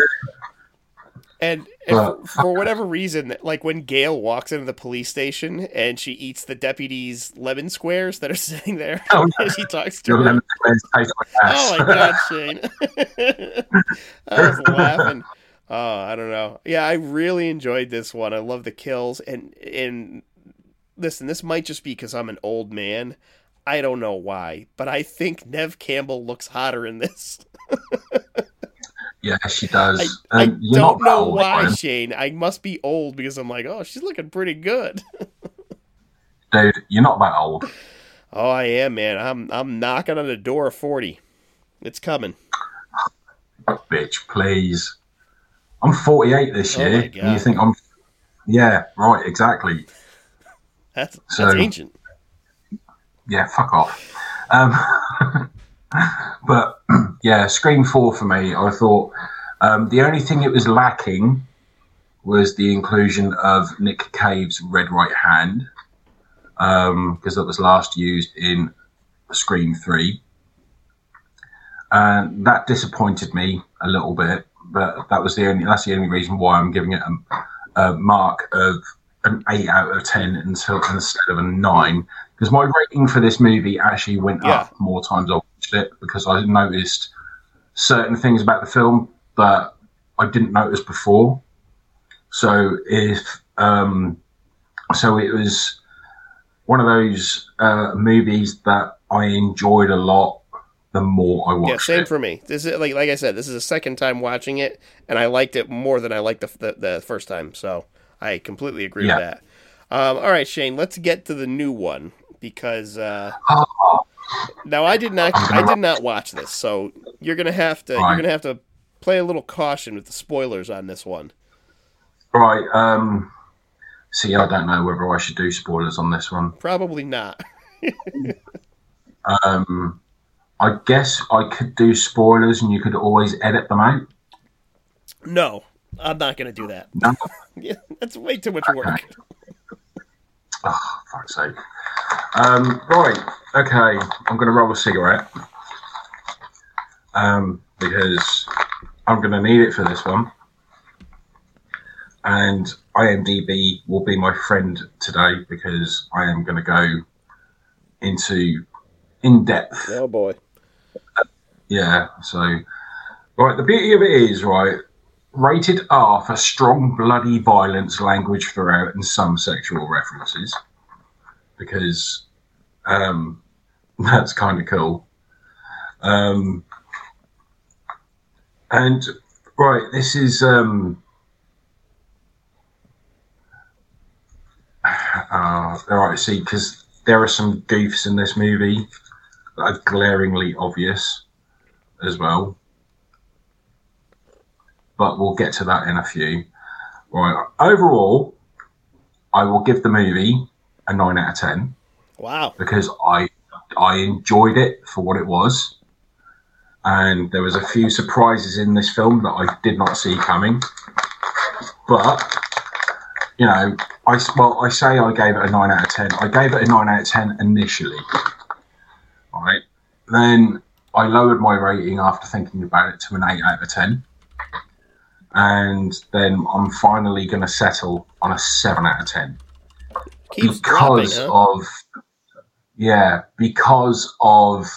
And, and for, for whatever reason, like when Gail walks into the police station and she eats the deputy's lemon squares that are [laughs] sitting there, [laughs] Oh, and she talks to her. lemon squares taste like. Oh my god, Shane! I was laughing. Oh, I don't know. Yeah, I really enjoyed this one. I love the kills and and listen, this might just be because I'm an old man. I don't know why, but I think Neve Campbell looks hotter in this. Yeah, she does. I, I don't know why, Brian. Shane. I must be old because I'm like, oh, she's looking pretty good. dude. You're not that old. Oh, I am, man. I'm I'm knocking on the door of forty. It's coming. Bitch, please. I'm 48 this Oh year. my and you think I'm? Yeah, right. Exactly. That's So- that's ancient. Yeah, fuck off. Um, [laughs] but [clears throat] yeah, Scream Four for me. I thought um, the only thing it was lacking was the inclusion of Nick Cave's red right hand because that was last used in Scream Three. And that disappointed me a little bit, but that was the only that's the only reason why I'm giving it a, a mark of an eight out of ten until instead of a nine because my rating for this movie actually went Yeah. up more times I watched it because I noticed certain things about the film that I didn't notice before. So if um, so, it was one of those uh, movies that I enjoyed a lot. The more I Yeah, same it, for me. This is like like I said, this is the second time watching it, and I liked it more than I liked the the, the first time. So I completely agree Yeah. with that. Um, all right, Shane, let's get to the new one because uh, Oh, now I did not I did not watch this, so you're gonna have to you're gonna have to play a little caution with the spoilers on this one. right. Um, see, I don't know whether I should do spoilers on this one. Probably not. [laughs] Um, I guess I could do spoilers, and you could always edit them out. No, I'm not gonna do that. No. [laughs] Yeah, that's way too much work. Oh, fuck's sake. Um, right, okay, I'm going to roll a cigarette um, because I'm going to need it for this one. And IMDb will be my friend today because I am going to go into in depth Oh boy. Yeah, so right, the beauty of it is right, rated R for strong bloody violence language throughout and some sexual references. Because um [laughs] that's kinda cool. Um and right, this is um [sighs] uh, all right, see, because there are some goofs in this movie that are glaringly obvious as well. But we'll get to that in a few. Right. Overall, I will give the movie a nine out of ten Wow. because I I enjoyed it for what it was, and there was a few surprises in this film that I did not see coming. But you know, I well, I say I gave it a nine out of ten. I gave it a nine out of ten initially. All right, then I lowered my rating after thinking about it to an eight out of ten, and then I'm finally going to settle on a seven out of ten Keeps dropping, because huh? of yeah, because of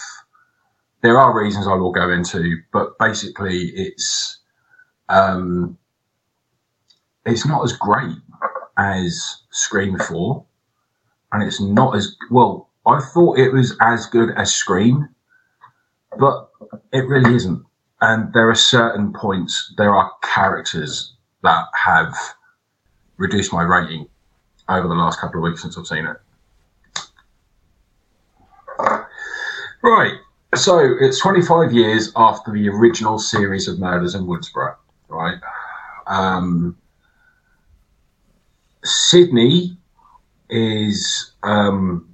there are reasons I will go into, but basically it's um it's not as great as Scream Four, and it's not as well. I thought it was as good as Scream, but it really isn't. And there are certain points, there are characters that have reduced my rating over the last couple of weeks since I've seen it. Right. So it's 25 years after the original series of murders in Woodsboro, right? Um, Sidney is um,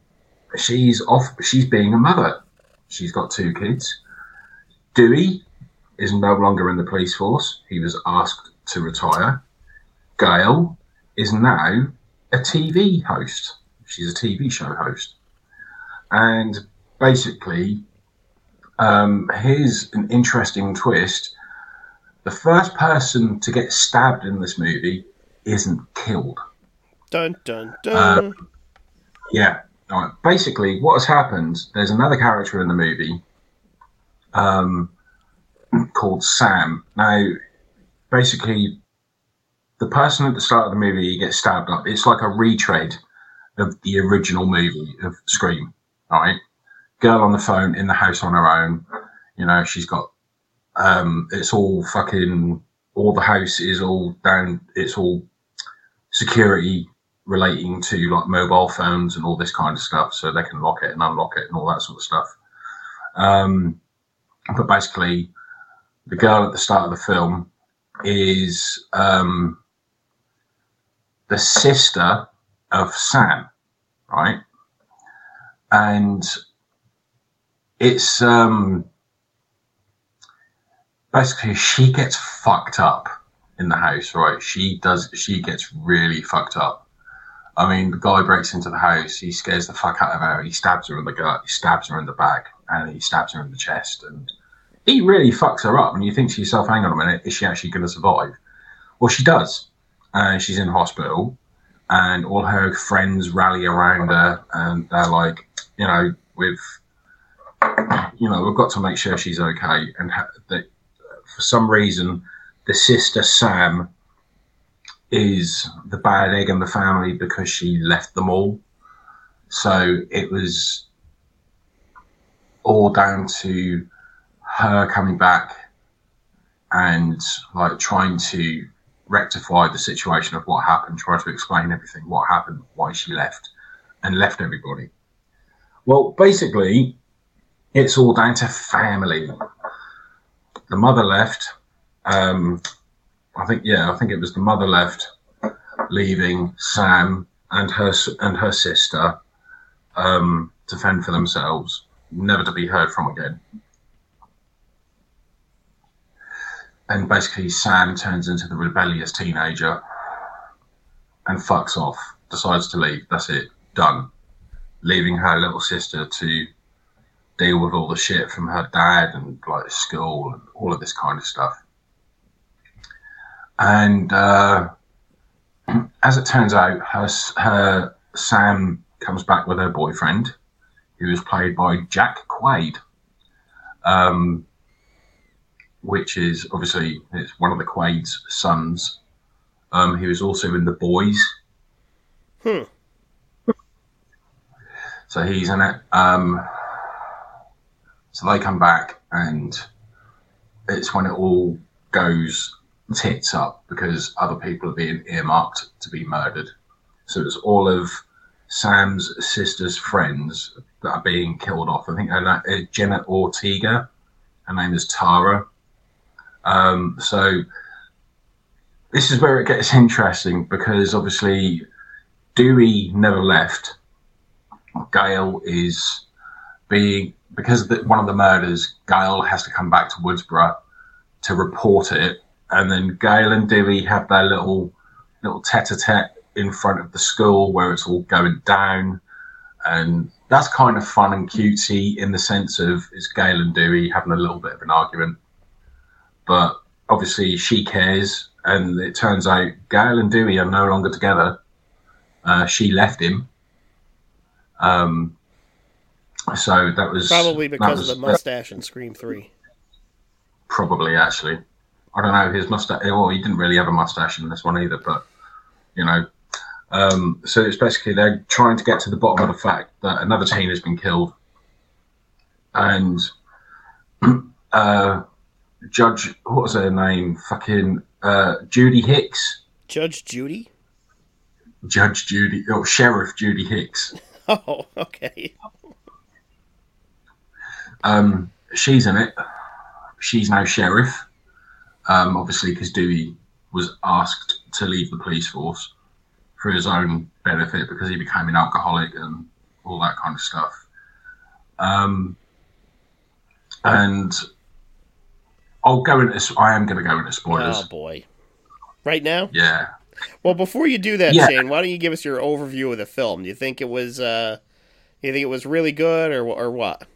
she's off. She's being a mother. She's got two kids. Dewey is no longer in the police force. He was asked to retire. Gail is now a TV host. She's a TV show host. And basically, um, here's an interesting twist. The first person to get stabbed in this movie isn't killed. Dun dun dun. Yeah. Right. Basically, what has happened, there's another character in the movie um, called Sam. Now, basically, the person at the start of the movie gets stabbed up. It's like a retread of the original movie of Scream. Right. Girl on the phone in the house on her own. You know, she's got, um, it's all fucking, all the house is all down, it's all security relating to like mobile phones and all this kind of stuff, so they can lock it and unlock it and all that sort of stuff. Um, but basically, the girl at the start of the film is um, the sister of Sam, right? And it's um, basically she gets fucked up in the house, right? She does. She gets really fucked up. I mean, the guy breaks into the house. He scares the fuck out of her. He stabs her in the gut. He stabs her in the back, and he stabs her in the chest. And he really fucks her up. And you think to yourself, "Hang on a minute, is she actually going to survive?" Well, she does. And she's in hospital, and all her friends rally around her, and they're like, you know, we've, you know, we've got to make sure she's okay. And ha- that for some reason, the sister Sam is the bad egg in the family because she left them all. So it was all down to her coming back and like trying to rectify the situation of what happened, try to explain everything, what happened, why she left, and left everybody. Well, basically, it's all down to family. The mother left. Um, I think, yeah, I think it was the mother left, leaving Sam and her and her sister um, to fend for themselves, never to be heard from again. And basically, Sam turns into the rebellious teenager and fucks off, decides to leave. That's it, done. Leaving her little sister to deal with all the shit from her dad and like school and all of this kind of stuff. And uh, [clears throat] as it turns out, her her Sam comes back with her boyfriend, who is played by Jack Quaid, um, which is obviously it's one of the Quaid's sons. Um, he was also in The Boys. Hmm. [laughs] So he's in it. Um, so they come back, and it's when it all goes tits up because other people are being earmarked to be murdered. So it's all of Sam's sister's friends that are being killed off. I think her na- uh, Jenna Ortega. Her name is Tara. Um, so this is where it gets interesting because obviously Dewey never left. Gail is being because the, one of the murders, Gail has to come back to Woodsboro to report it, and then Gail and Dewey have their little little tete-a-tete in front of the school where it's all going down, and that's kind of fun and cutesy in the sense of it's Gail and Dewey having a little bit of an argument, but obviously she cares, and it turns out Gail and Dewey are no longer together. Uh, she left him. Um, so that was Probably because was- of the mustache in Scream 3. Probably, actually. I don't know. His mustache. Well, he didn't really have a mustache in this one either, but you know. Um, so it's basically they're trying to get to the bottom of the fact that another teen has been killed, and [clears throat] uh, Judge, what was her name? Fucking uh, Judy Hicks, Judge Judy? Judge Judy, oh Sheriff Judy Hicks. [laughs] Oh, okay. Um, she's in it. She's now sheriff. Um, obviously, because Dewey was asked to leave the police force for his own benefit because he became an alcoholic and all that kind of stuff. Um, and I'll go into. I am going to go into spoilers. Oh, boy. Right now? Yeah. Well, before you do that, Yeah. Shane, why don't you give us your overview of the film? Do you think it was, uh, you think it was really good or, or what?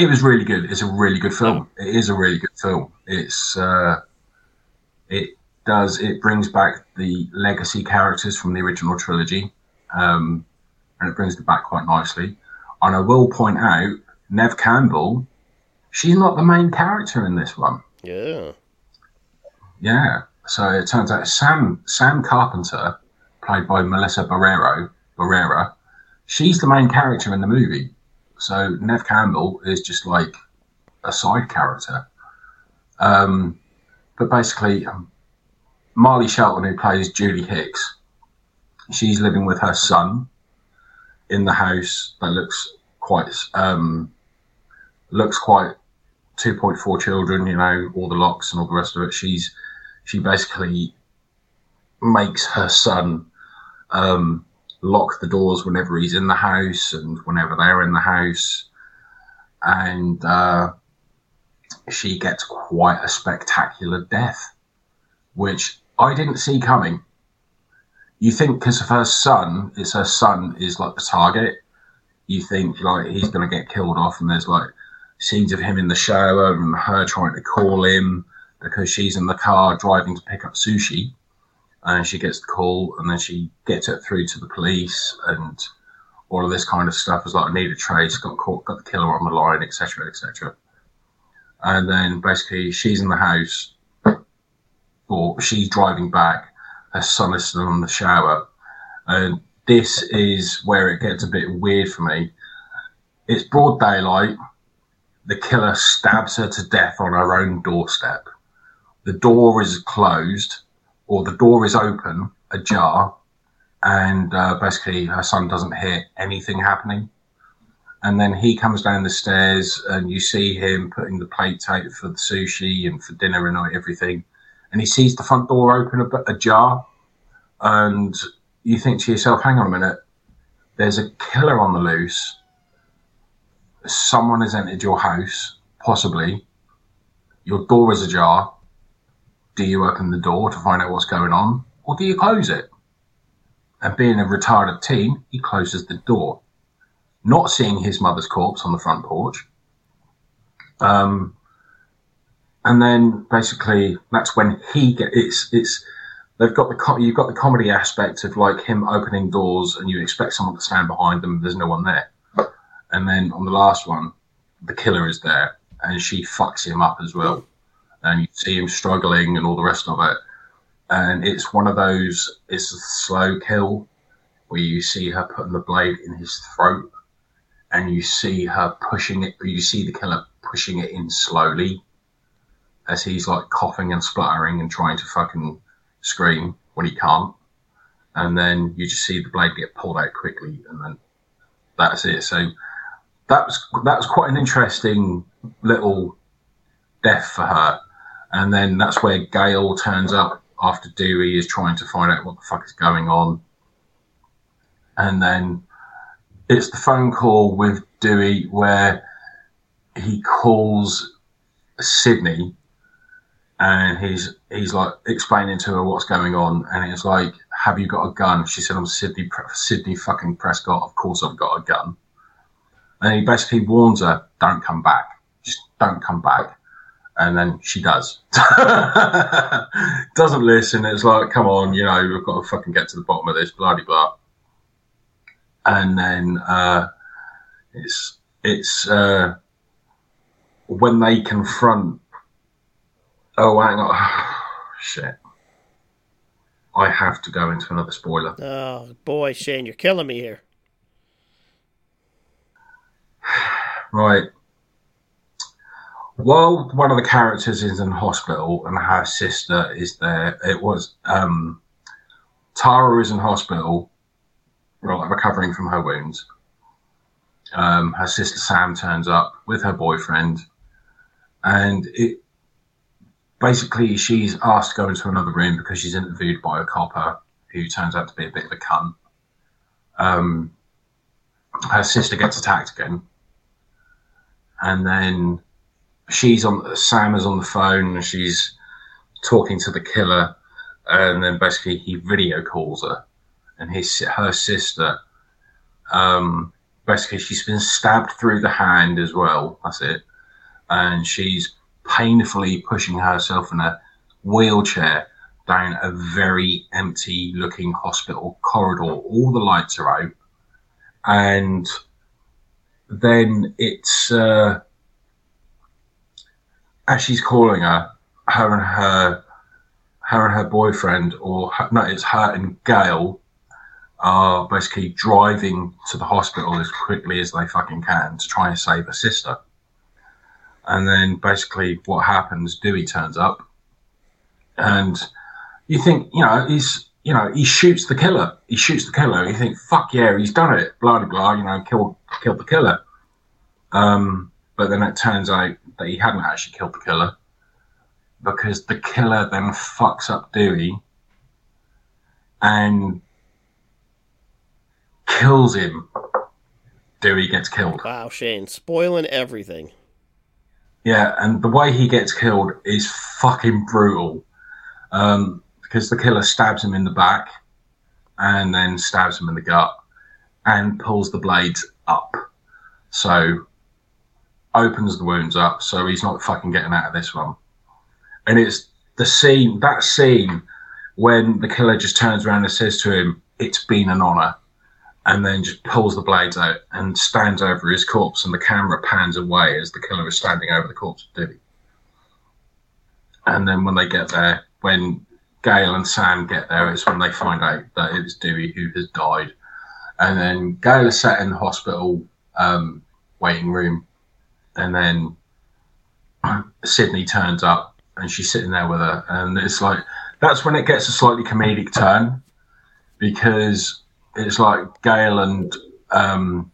It was really good. It's a really good film. It is a really good film. It's uh, it does it brings back the legacy characters from the original trilogy, um, and it brings them back quite nicely. And I will point out, Neve Campbell, she's not the main character in this one. Yeah. Yeah. So it turns out Sam Sam Carpenter, played by Melissa Barrero Barrera, she's the main character in the movie. So Neve Campbell is just like a side character. Um, but basically, um, Marley Shelton, who plays Julie Hicks, she's living with her son in the house that looks quite um, looks quite 2.4 children. You know, all the locks and all the rest of it. She's she basically makes her son um, lock the doors whenever he's in the house and whenever they're in the house. And uh, she gets quite a spectacular death, which I didn't see coming. You think because of her son, it's her son is like the target. You think like he's going to get killed off, and there's like scenes of him in the shower and her trying to call him because she's in the car driving to pick up sushi and she gets the call and then she gets it through to the police and all of this kind of stuff is like I need a trace got caught got the killer on the line etc etc and then basically she's in the house or she's driving back her son is still in the shower and this is where it gets a bit weird for me. It's broad daylight the killer stabs her to death on her own doorstep. The door is closed or the door is open, ajar, and uh, basically her son doesn't hear anything happening. And then he comes down the stairs, and you see him putting the plates out for the sushi and for dinner and everything. And he sees the front door open ajar, and you think to yourself, "Hang on a minute, there's a killer on the loose. Someone has entered your house, possibly. Your door is ajar." Do you open the door to find out what's going on, or do you close it? And being a retarded teen, he closes the door, not seeing his mother's corpse on the front porch. Um, and then basically that's when he get it's it's they've got the you've got the comedy aspect of like him opening doors and you expect someone to stand behind them. There's no one there, and then on the last one, the killer is there and she fucks him up as well and you see him struggling and all the rest of it. And it's one of those, it's a slow kill where you see her putting the blade in his throat and you see her pushing it, you see the killer pushing it in slowly as he's like coughing and spluttering and trying to fucking scream when he can't. And then you just see the blade get pulled out quickly and then that's it. So that was, that was quite an interesting little death for her and then that's where Gail turns up after Dewey is trying to find out what the fuck is going on. And then it's the phone call with Dewey where he calls Sidney and he's he's like explaining to her what's going on. And he's like have you got a gun? She said i'm Sidney Sidney fucking prescott. Of course i've got a gun. And he basically warns her don't come back. Just don't come back and then she does [laughs] doesn't listen it's like come on you know we've got to fucking get to the bottom of this blah blah blah and then uh, it's it's uh, when they confront Oh, hang on. [sighs] Shit. I have to go into another spoiler. Oh, boy, Shane, you're killing me here. [sighs] Right. While one of the characters is in hospital and her sister is there, it was um, Tara is in hospital, right, recovering from her wounds. Um, her sister Sam turns up with her boyfriend, and it basically she's asked to go into another room because she's interviewed by a copper who turns out to be a bit of a cunt. Um, her sister gets attacked again, and then she's on. Sam is on the phone. and She's talking to the killer, and then basically he video calls her, and his her sister. Um, basically, she's been stabbed through the hand as well. That's it, and she's painfully pushing herself in a wheelchair down a very empty looking hospital corridor. All the lights are out. And then it's, uh, as she's calling her, her and her, her and her boyfriend, or her, no, it's her and Gail, are basically driving to the hospital as quickly as they fucking can to try and save her sister. And then basically what happens, Dewey turns up and you think, you know, he's, you know, he shoots the killer. He shoots the killer. You think, fuck yeah, he's done it. Blah, blah, blah, you know, killed, killed the killer. Um, but then it turns out that he hadn't actually killed the killer because the killer then fucks up Dewey and kills him. Dewey gets killed. Wow, Shane, spoiling everything. Yeah, and the way he gets killed is fucking brutal. Um, because the killer stabs him in the back and then stabs him in the gut and pulls the blades up. So opens the wounds up so he's not fucking getting out of this one. And it's the scene that scene when the killer just turns around and says to him, It's been an honour and then just pulls the blades out and stands over his corpse, and the camera pans away as the killer is standing over the corpse of Dewey. And then when they get there, when Gail and Sam get there, it's when they find out that it was Dewey who has died. And then Gail is sat in the hospital um, waiting room, and then Sidney turns up and she's sitting there with her, and it's like that's when it gets a slightly comedic turn because it's like Gail and um,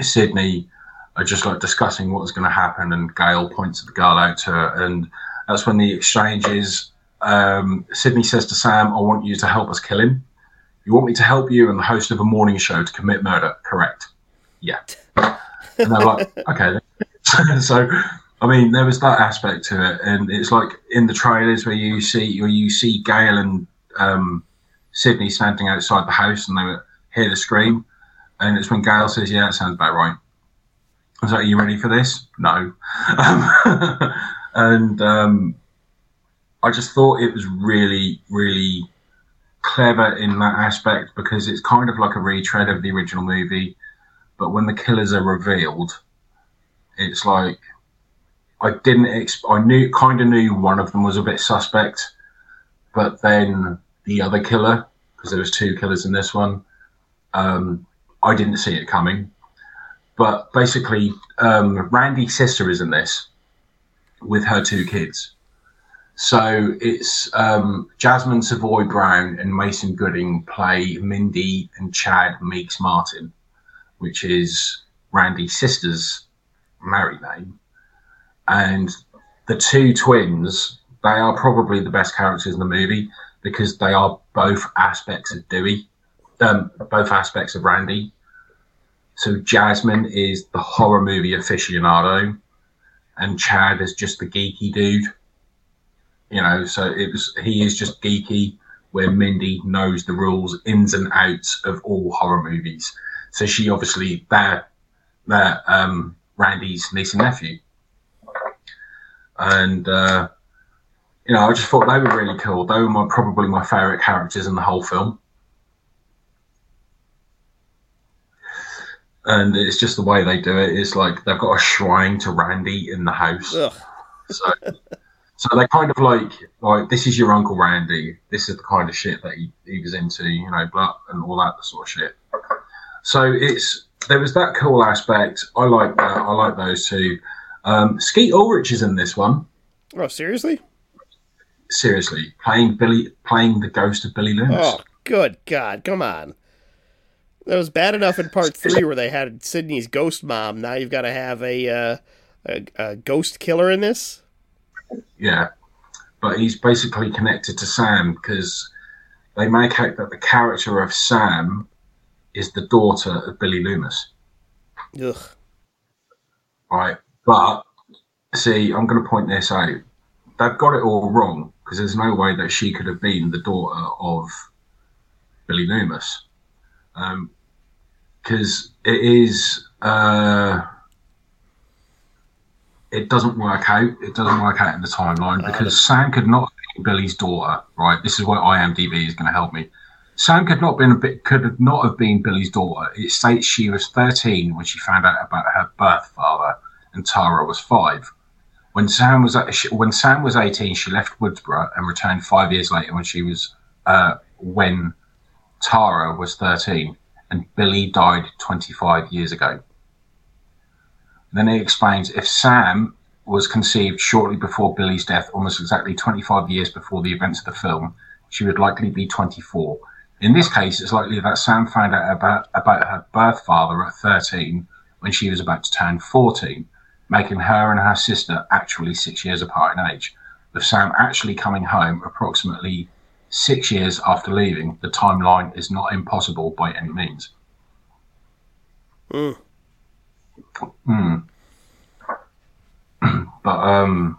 Sidney are just like discussing what's going to happen, and Gail points the girl out to her, and that's when the exchange is. Um, Sidney says to Sam, "I want you to help us kill him. You want me to help you and the host of a morning show to commit murder? Correct? Yeah." And they're like, [laughs] "Okay." [laughs] so, I mean, there was that aspect to it, and it's like in the trailers where you see where you see Gail and um, Sidney standing outside the house and they hear the scream. And it's when Gail says, Yeah, it sounds about right. I was like, Are you ready for this? No. Um, [laughs] and um, I just thought it was really, really clever in that aspect because it's kind of like a retread of the original movie. But when the killers are revealed, it's like I didn't. Exp- I knew, kind of knew one of them was a bit suspect, but then the other killer because there was two killers in this one. Um, I didn't see it coming, but basically, um, Randy's sister is in this with her two kids. So it's um, Jasmine Savoy Brown and Mason Gooding play Mindy and Chad Meeks Martin, which is Randy's sister's married name. And the two twins, they are probably the best characters in the movie because they are both aspects of Dewey, um, both aspects of Randy. So Jasmine is the horror movie aficionado, and Chad is just the geeky dude. You know, so it was he is just geeky, where Mindy knows the rules, ins and outs of all horror movies. So she obviously they're they're um, Randy's niece and nephew, and uh, you know I just thought they were really cool. They were my, probably my favorite characters in the whole film. and it's just the way they do it. It's like they've got a shrine to Randy in the house. Ugh. So, [laughs] so they kind of like like this is your uncle Randy. This is the kind of shit that he, he was into, you know, blood and all that sort of shit. So it's there was that cool aspect. I like that. I like those two. Um, Skeet Ulrich is in this one. Oh, seriously? Seriously, playing Billy, playing the ghost of Billy Loomis. Oh, good God! Come on. That was bad enough in part three where they had Sidney's ghost mom. Now you've got to have a, uh, a, a ghost killer in this. Yeah, but he's basically connected to Sam because they make out that the character of Sam is the daughter of Billy Loomis. Ugh. Right, but see, I'm going to point this out. They've got it all wrong because there's no way that she could have been the daughter of Billy Loomis. Um, because it is uh, it doesn't work out. It doesn't work out in the timeline because Sam could not be Billy's daughter. Right, this is where IMDb is going to help me. Sam could not been a bit could not have been Billy's daughter. It states she was 13 when she found out about her birth father, and Tara was five. When Sam was when Sam was 18, she left Woodsboro and returned five years later when she was uh, when Tara was 13 and Billy died 25 years ago. Then he explains if Sam was conceived shortly before Billy's death, almost exactly 25 years before the events of the film, she would likely be 24. In this case, it's likely that Sam found out about, about her birth father at 13 when she was about to turn 14, making her and her sister actually six years apart in age, with Sam actually coming home approximately six years after leaving, the timeline is not impossible by any means. Mm. Mm. [clears throat] but um,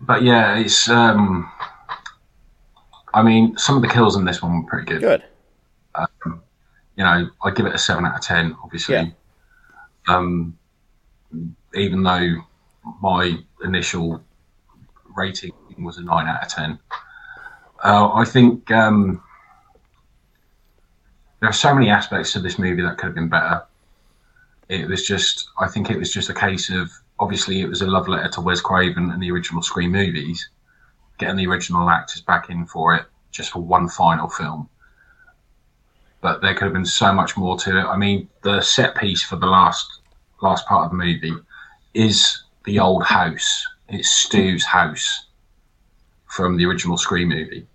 but yeah, it's um, I mean, some of the kills in this one were pretty good. Good. Um, you know, I give it a seven out of ten. Obviously, Yeah. um, even though my initial rating was a nine out of ten. Uh, I think um, there are so many aspects to this movie that could have been better. It was just, I think it was just a case of obviously it was a love letter to Wes Craven and the original Scream movies, getting the original actors back in for it just for one final film. But there could have been so much more to it. I mean, the set piece for the last last part of the movie is the old house. It's Stu's house from the original Scream movie.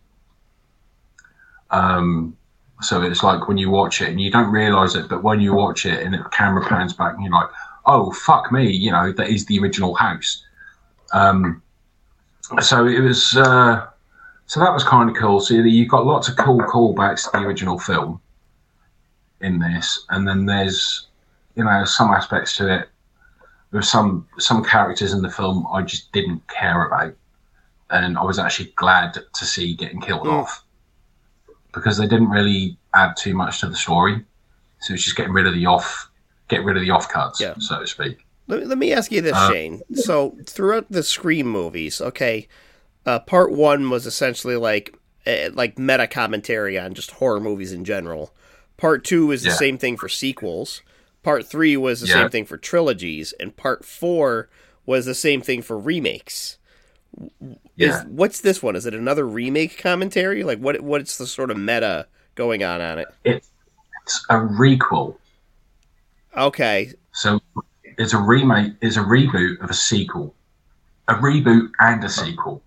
Um, so it's like when you watch it and you don't realize it, but when you watch it and the camera pans back and you're like, oh, fuck me, you know, that is the original house. Um, so it was, uh, so that was kind of cool. So you've got lots of cool callbacks to the original film in this. And then there's, you know, some aspects to it. There's some, some characters in the film I just didn't care about. And I was actually glad to see getting killed Mm. off because they didn't really add too much to the story. So it's just getting rid of the off, get rid of the off cuts, Yeah. so to speak. Let, let me ask you this, Uh, Shane. So throughout the Scream movies, okay, uh, part one was essentially like uh, like meta commentary on just horror movies in general. Part two is the Yeah. same thing for sequels. Part three was the Yeah. same thing for trilogies, and part four was the same thing for remakes. Yeah. Is what's this one? Is it another remake commentary? Like what? What's the sort of meta going on on it? It's a requel. Okay, So it's a remake, it's a reboot of a sequel, a reboot and a sequel.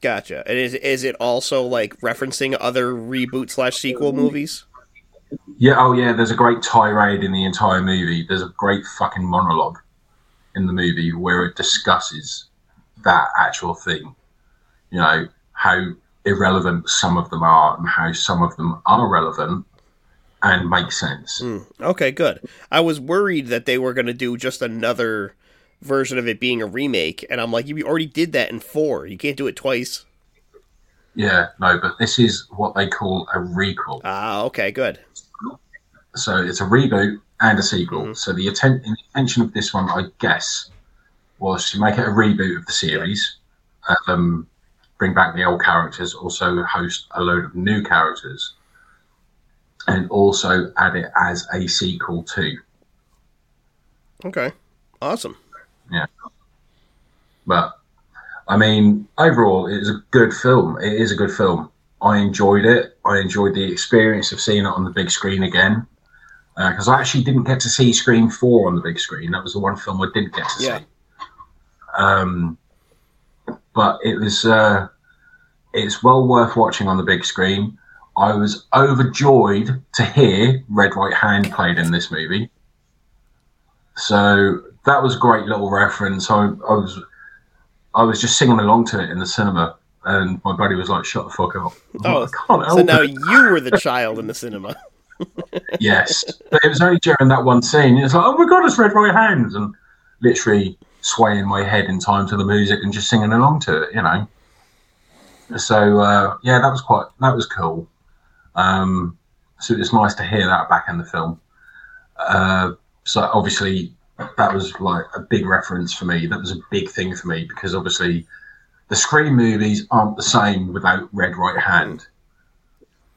gotcha. And is is it also like referencing other reboot slash sequel movies? Yeah, oh yeah, there's a great tirade in the entire movie. There's a great fucking monologue in the movie where it discusses that actual thing. You know, how irrelevant some of them are and how some of them are relevant and make sense. Okay, good. I was worried that they were going to do just another version of it being a remake, and I'm like, you already did that in four. You can't do it twice. Yeah, no, but this is what they call a requel. Ah, okay, good. So it's a reboot and a sequel. So the atten- intention of this one, I guess, was to make it a reboot of the series, um, bring back the old characters, also host a load of new characters, and also add it as a sequel too. Okay, awesome. Yeah, but I mean, overall, it is a good film. It is a good film. I enjoyed it. I enjoyed the experience of seeing it on the big screen again. Because I actually didn't get to see Scream 4 on the big screen. That was the one film I didn't get to Yeah. see. Um, but it was uh, it's well worth watching on the big screen. I was overjoyed to hear Red Right Hand played in this movie. So that was a great little reference. I, I was I was just singing along to it in the cinema, and my buddy was like, "Shut the fuck up!" Oh, like, I can't help So now it. you were the child in the cinema. [laughs] [laughs] yes, but it was only during that one scene. It's like, "Oh my god, it's Red Right Hands!" and literally swaying my head in time to the music and just singing along to it, you know. So uh, yeah, that was quite that was cool. Um, so it was nice to hear that back in the film. Uh, so obviously that was like a big reference for me. That was a big thing for me because obviously the Scream movies aren't the same without Red Right Hand.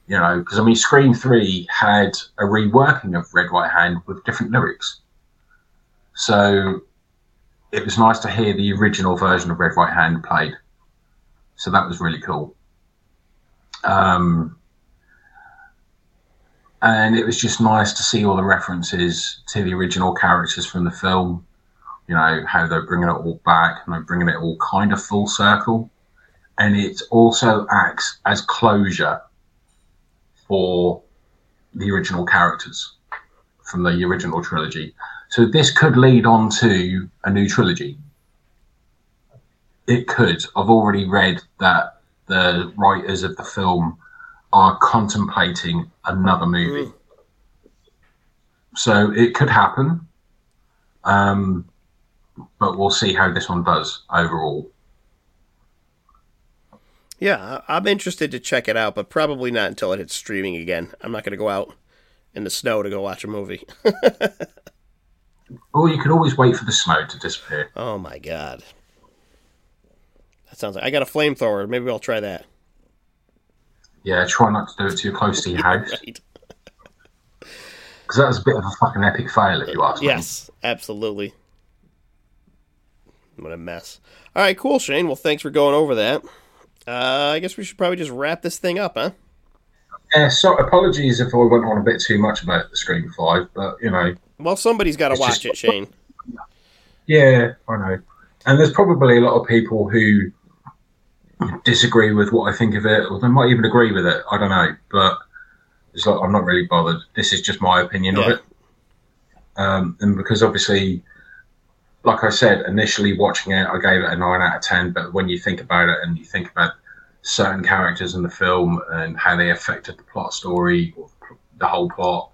You know, because I mean, Scream Three had a reworking of Red Right Hand with different lyrics. So it was nice to hear the original version of Red Right Hand played. So that was really cool. Um, and it was just nice to see all the references to the original characters from the film. You know how they're bringing it all back and they're bringing it all kind of full circle, and it also acts as closure for the original characters from the original trilogy. So this could lead on to a new trilogy. It could. I've already read that the writers of the film are contemplating another movie. So it could happen. Um, but we'll see how this one does overall. Yeah, I'm interested to check it out, but probably not until it hits streaming again. I'm not going to go out in the snow to go watch a movie. [laughs] Or you could always wait for the snow to disappear. oh my god. That sounds like I got a flamethrower. Maybe I'll try that. Yeah, try not to do it too close to your [laughs] house. Right. Because that was a bit of a fucking epic fail, if you ask me. Yes, absolutely. What a mess. All right, cool, Shane. Well, thanks for going over that. Uh, I guess we should probably just wrap this thing up, huh? Yeah, so apologies if I went on a bit too much about the Scream 5, but, you know, Well, somebody's got to watch just- it, Shane. Yeah, I know. And there's probably a lot of people who disagree with what I think of it, or they might even agree with it. I don't know. But it's like, I'm not really bothered. This is just my opinion Yeah. of it. Um, and because obviously, like I said, initially watching it, I gave it a 9 out of 10. But when you think about it and you think about certain characters in the film and how they affected the plot story, or the whole plot,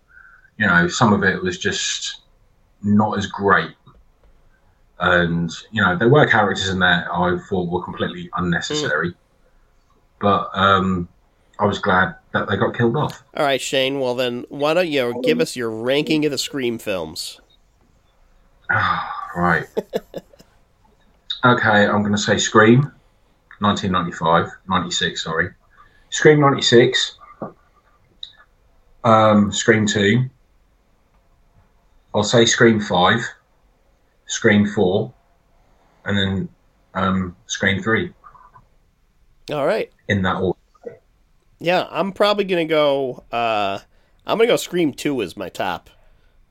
you know, some of it was just not as great and you know there were characters in there I thought were completely unnecessary, but um, I was glad that they got killed off. All right, Shane. Well, then, why don't you give us your ranking of the Scream films? Right. [laughs] okay, I'm going to say Scream, 1995, 96, sorry. Scream 96, um, Scream 2, I'll say Scream 5, Scream 4, and then um, Scream 3 All right. in that order. Yeah, I'm probably gonna go. Uh, I'm gonna go Scream Two is my top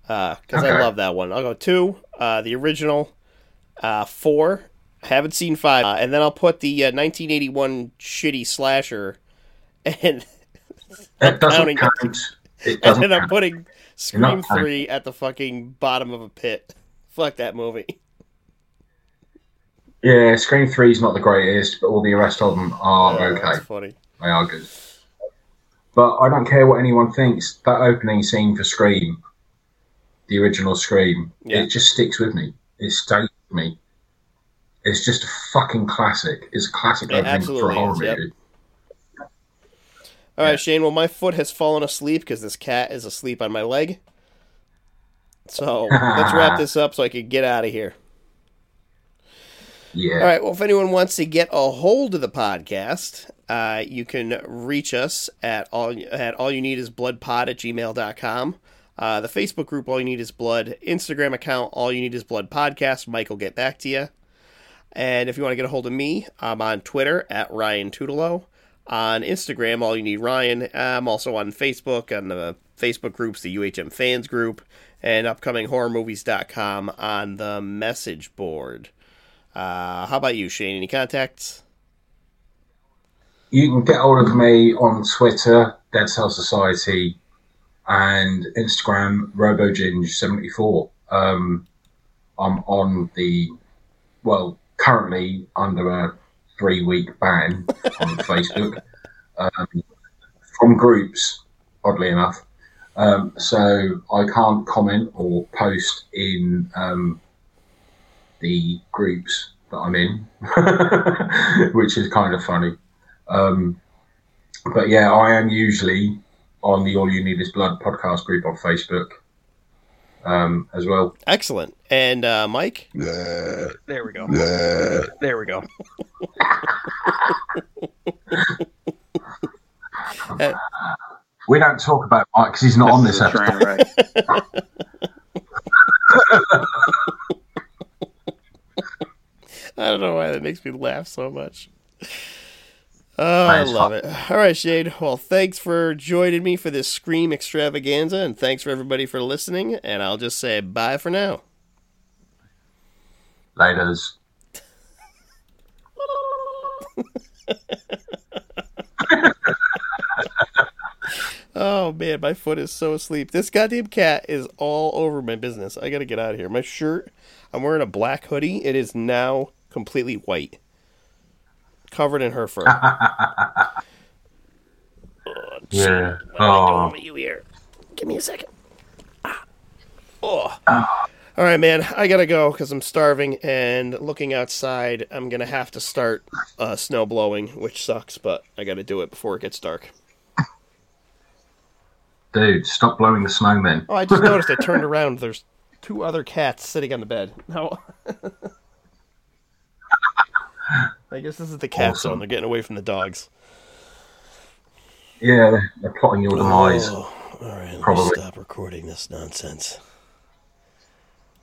because I Okay. love that one. I'll go two, uh, the original, uh, four. Haven't seen five, uh, and then I'll put the uh, 1981 shitty slasher, and [laughs] It doesn't [laughs] count. It and doesn't then I'm putting Scream. Three at the fucking bottom of a pit. Fuck that movie. [laughs] Yeah, Scream 3 is not the greatest, but all the rest of them are okay. That's funny. They are good. But I don't care what anyone thinks. That opening scene for Scream, the original Scream, Yeah. it just sticks with me. It stays with me. It's just a fucking classic. It's a classic It opening for a horror yep. movie. All right, Yeah. Shane. Well, my foot has fallen asleep because this cat is asleep on my leg. So let's wrap [laughs] this up so I can get out of here. Yeah. All right. Well, if anyone wants to get a hold of the podcast, uh, you can reach us at all at all you need is blood pod at gmail.com. Uh, the Facebook group All You Need Is Blood, Instagram account All You Need Is Blood Podcast. Mike will get back to you. And if you want to get a hold of me, I'm on Twitter at Ryan Tutelo. On Instagram, All You Need Ryan. I'm also on Facebook, on the Facebook groups, the UHM Fans Group, and upcominghorrormovies.com on the message board. Uh, how about you, Shane? Any contacts? You can get hold of me on Twitter, Dead Cell Society, and Instagram, RoboGinge74. Um, I'm on the, well, currently under a three week ban on Facebook um, from groups, oddly enough. Um, so I can't comment or post in um, the groups that I'm in, [laughs] which is kind of funny. Um, but yeah, I am usually on the All You Need Is Blood podcast group on Facebook um, as well. Excellent. And uh, Mike? There we go. There we go. [laughs] [laughs] We don't talk about Mike because he's not on This this is a episode. [laughs] I don't know why that makes me laugh so much. Oh, I love it. All right, Shade. Well, thanks for joining me for this Scream extravaganza, and thanks for everybody for listening. And I'll just say bye for now. Laters. [laughs] Oh man, my foot is so asleep. This goddamn cat is all over my business. I gotta get out of here. My shirt, I'm wearing a black hoodie. It is now completely white, covered in her fur. [laughs] Yeah. What I Oh, you here? Give me a second. Ah. Oh. All right, man. I gotta go because I'm starving and looking outside. I'm gonna have to start uh, snow blowing, which sucks, but I gotta do it before it gets dark. Dude, stop blowing the snowmen. Oh, I just [laughs] noticed. I turned around. There's two other cats sitting on the bed. No. [laughs] I guess this is the cat Awesome. zone. They're getting away from the dogs. Yeah, they're plotting your demise. Oh, all right. Probably. stop recording this nonsense.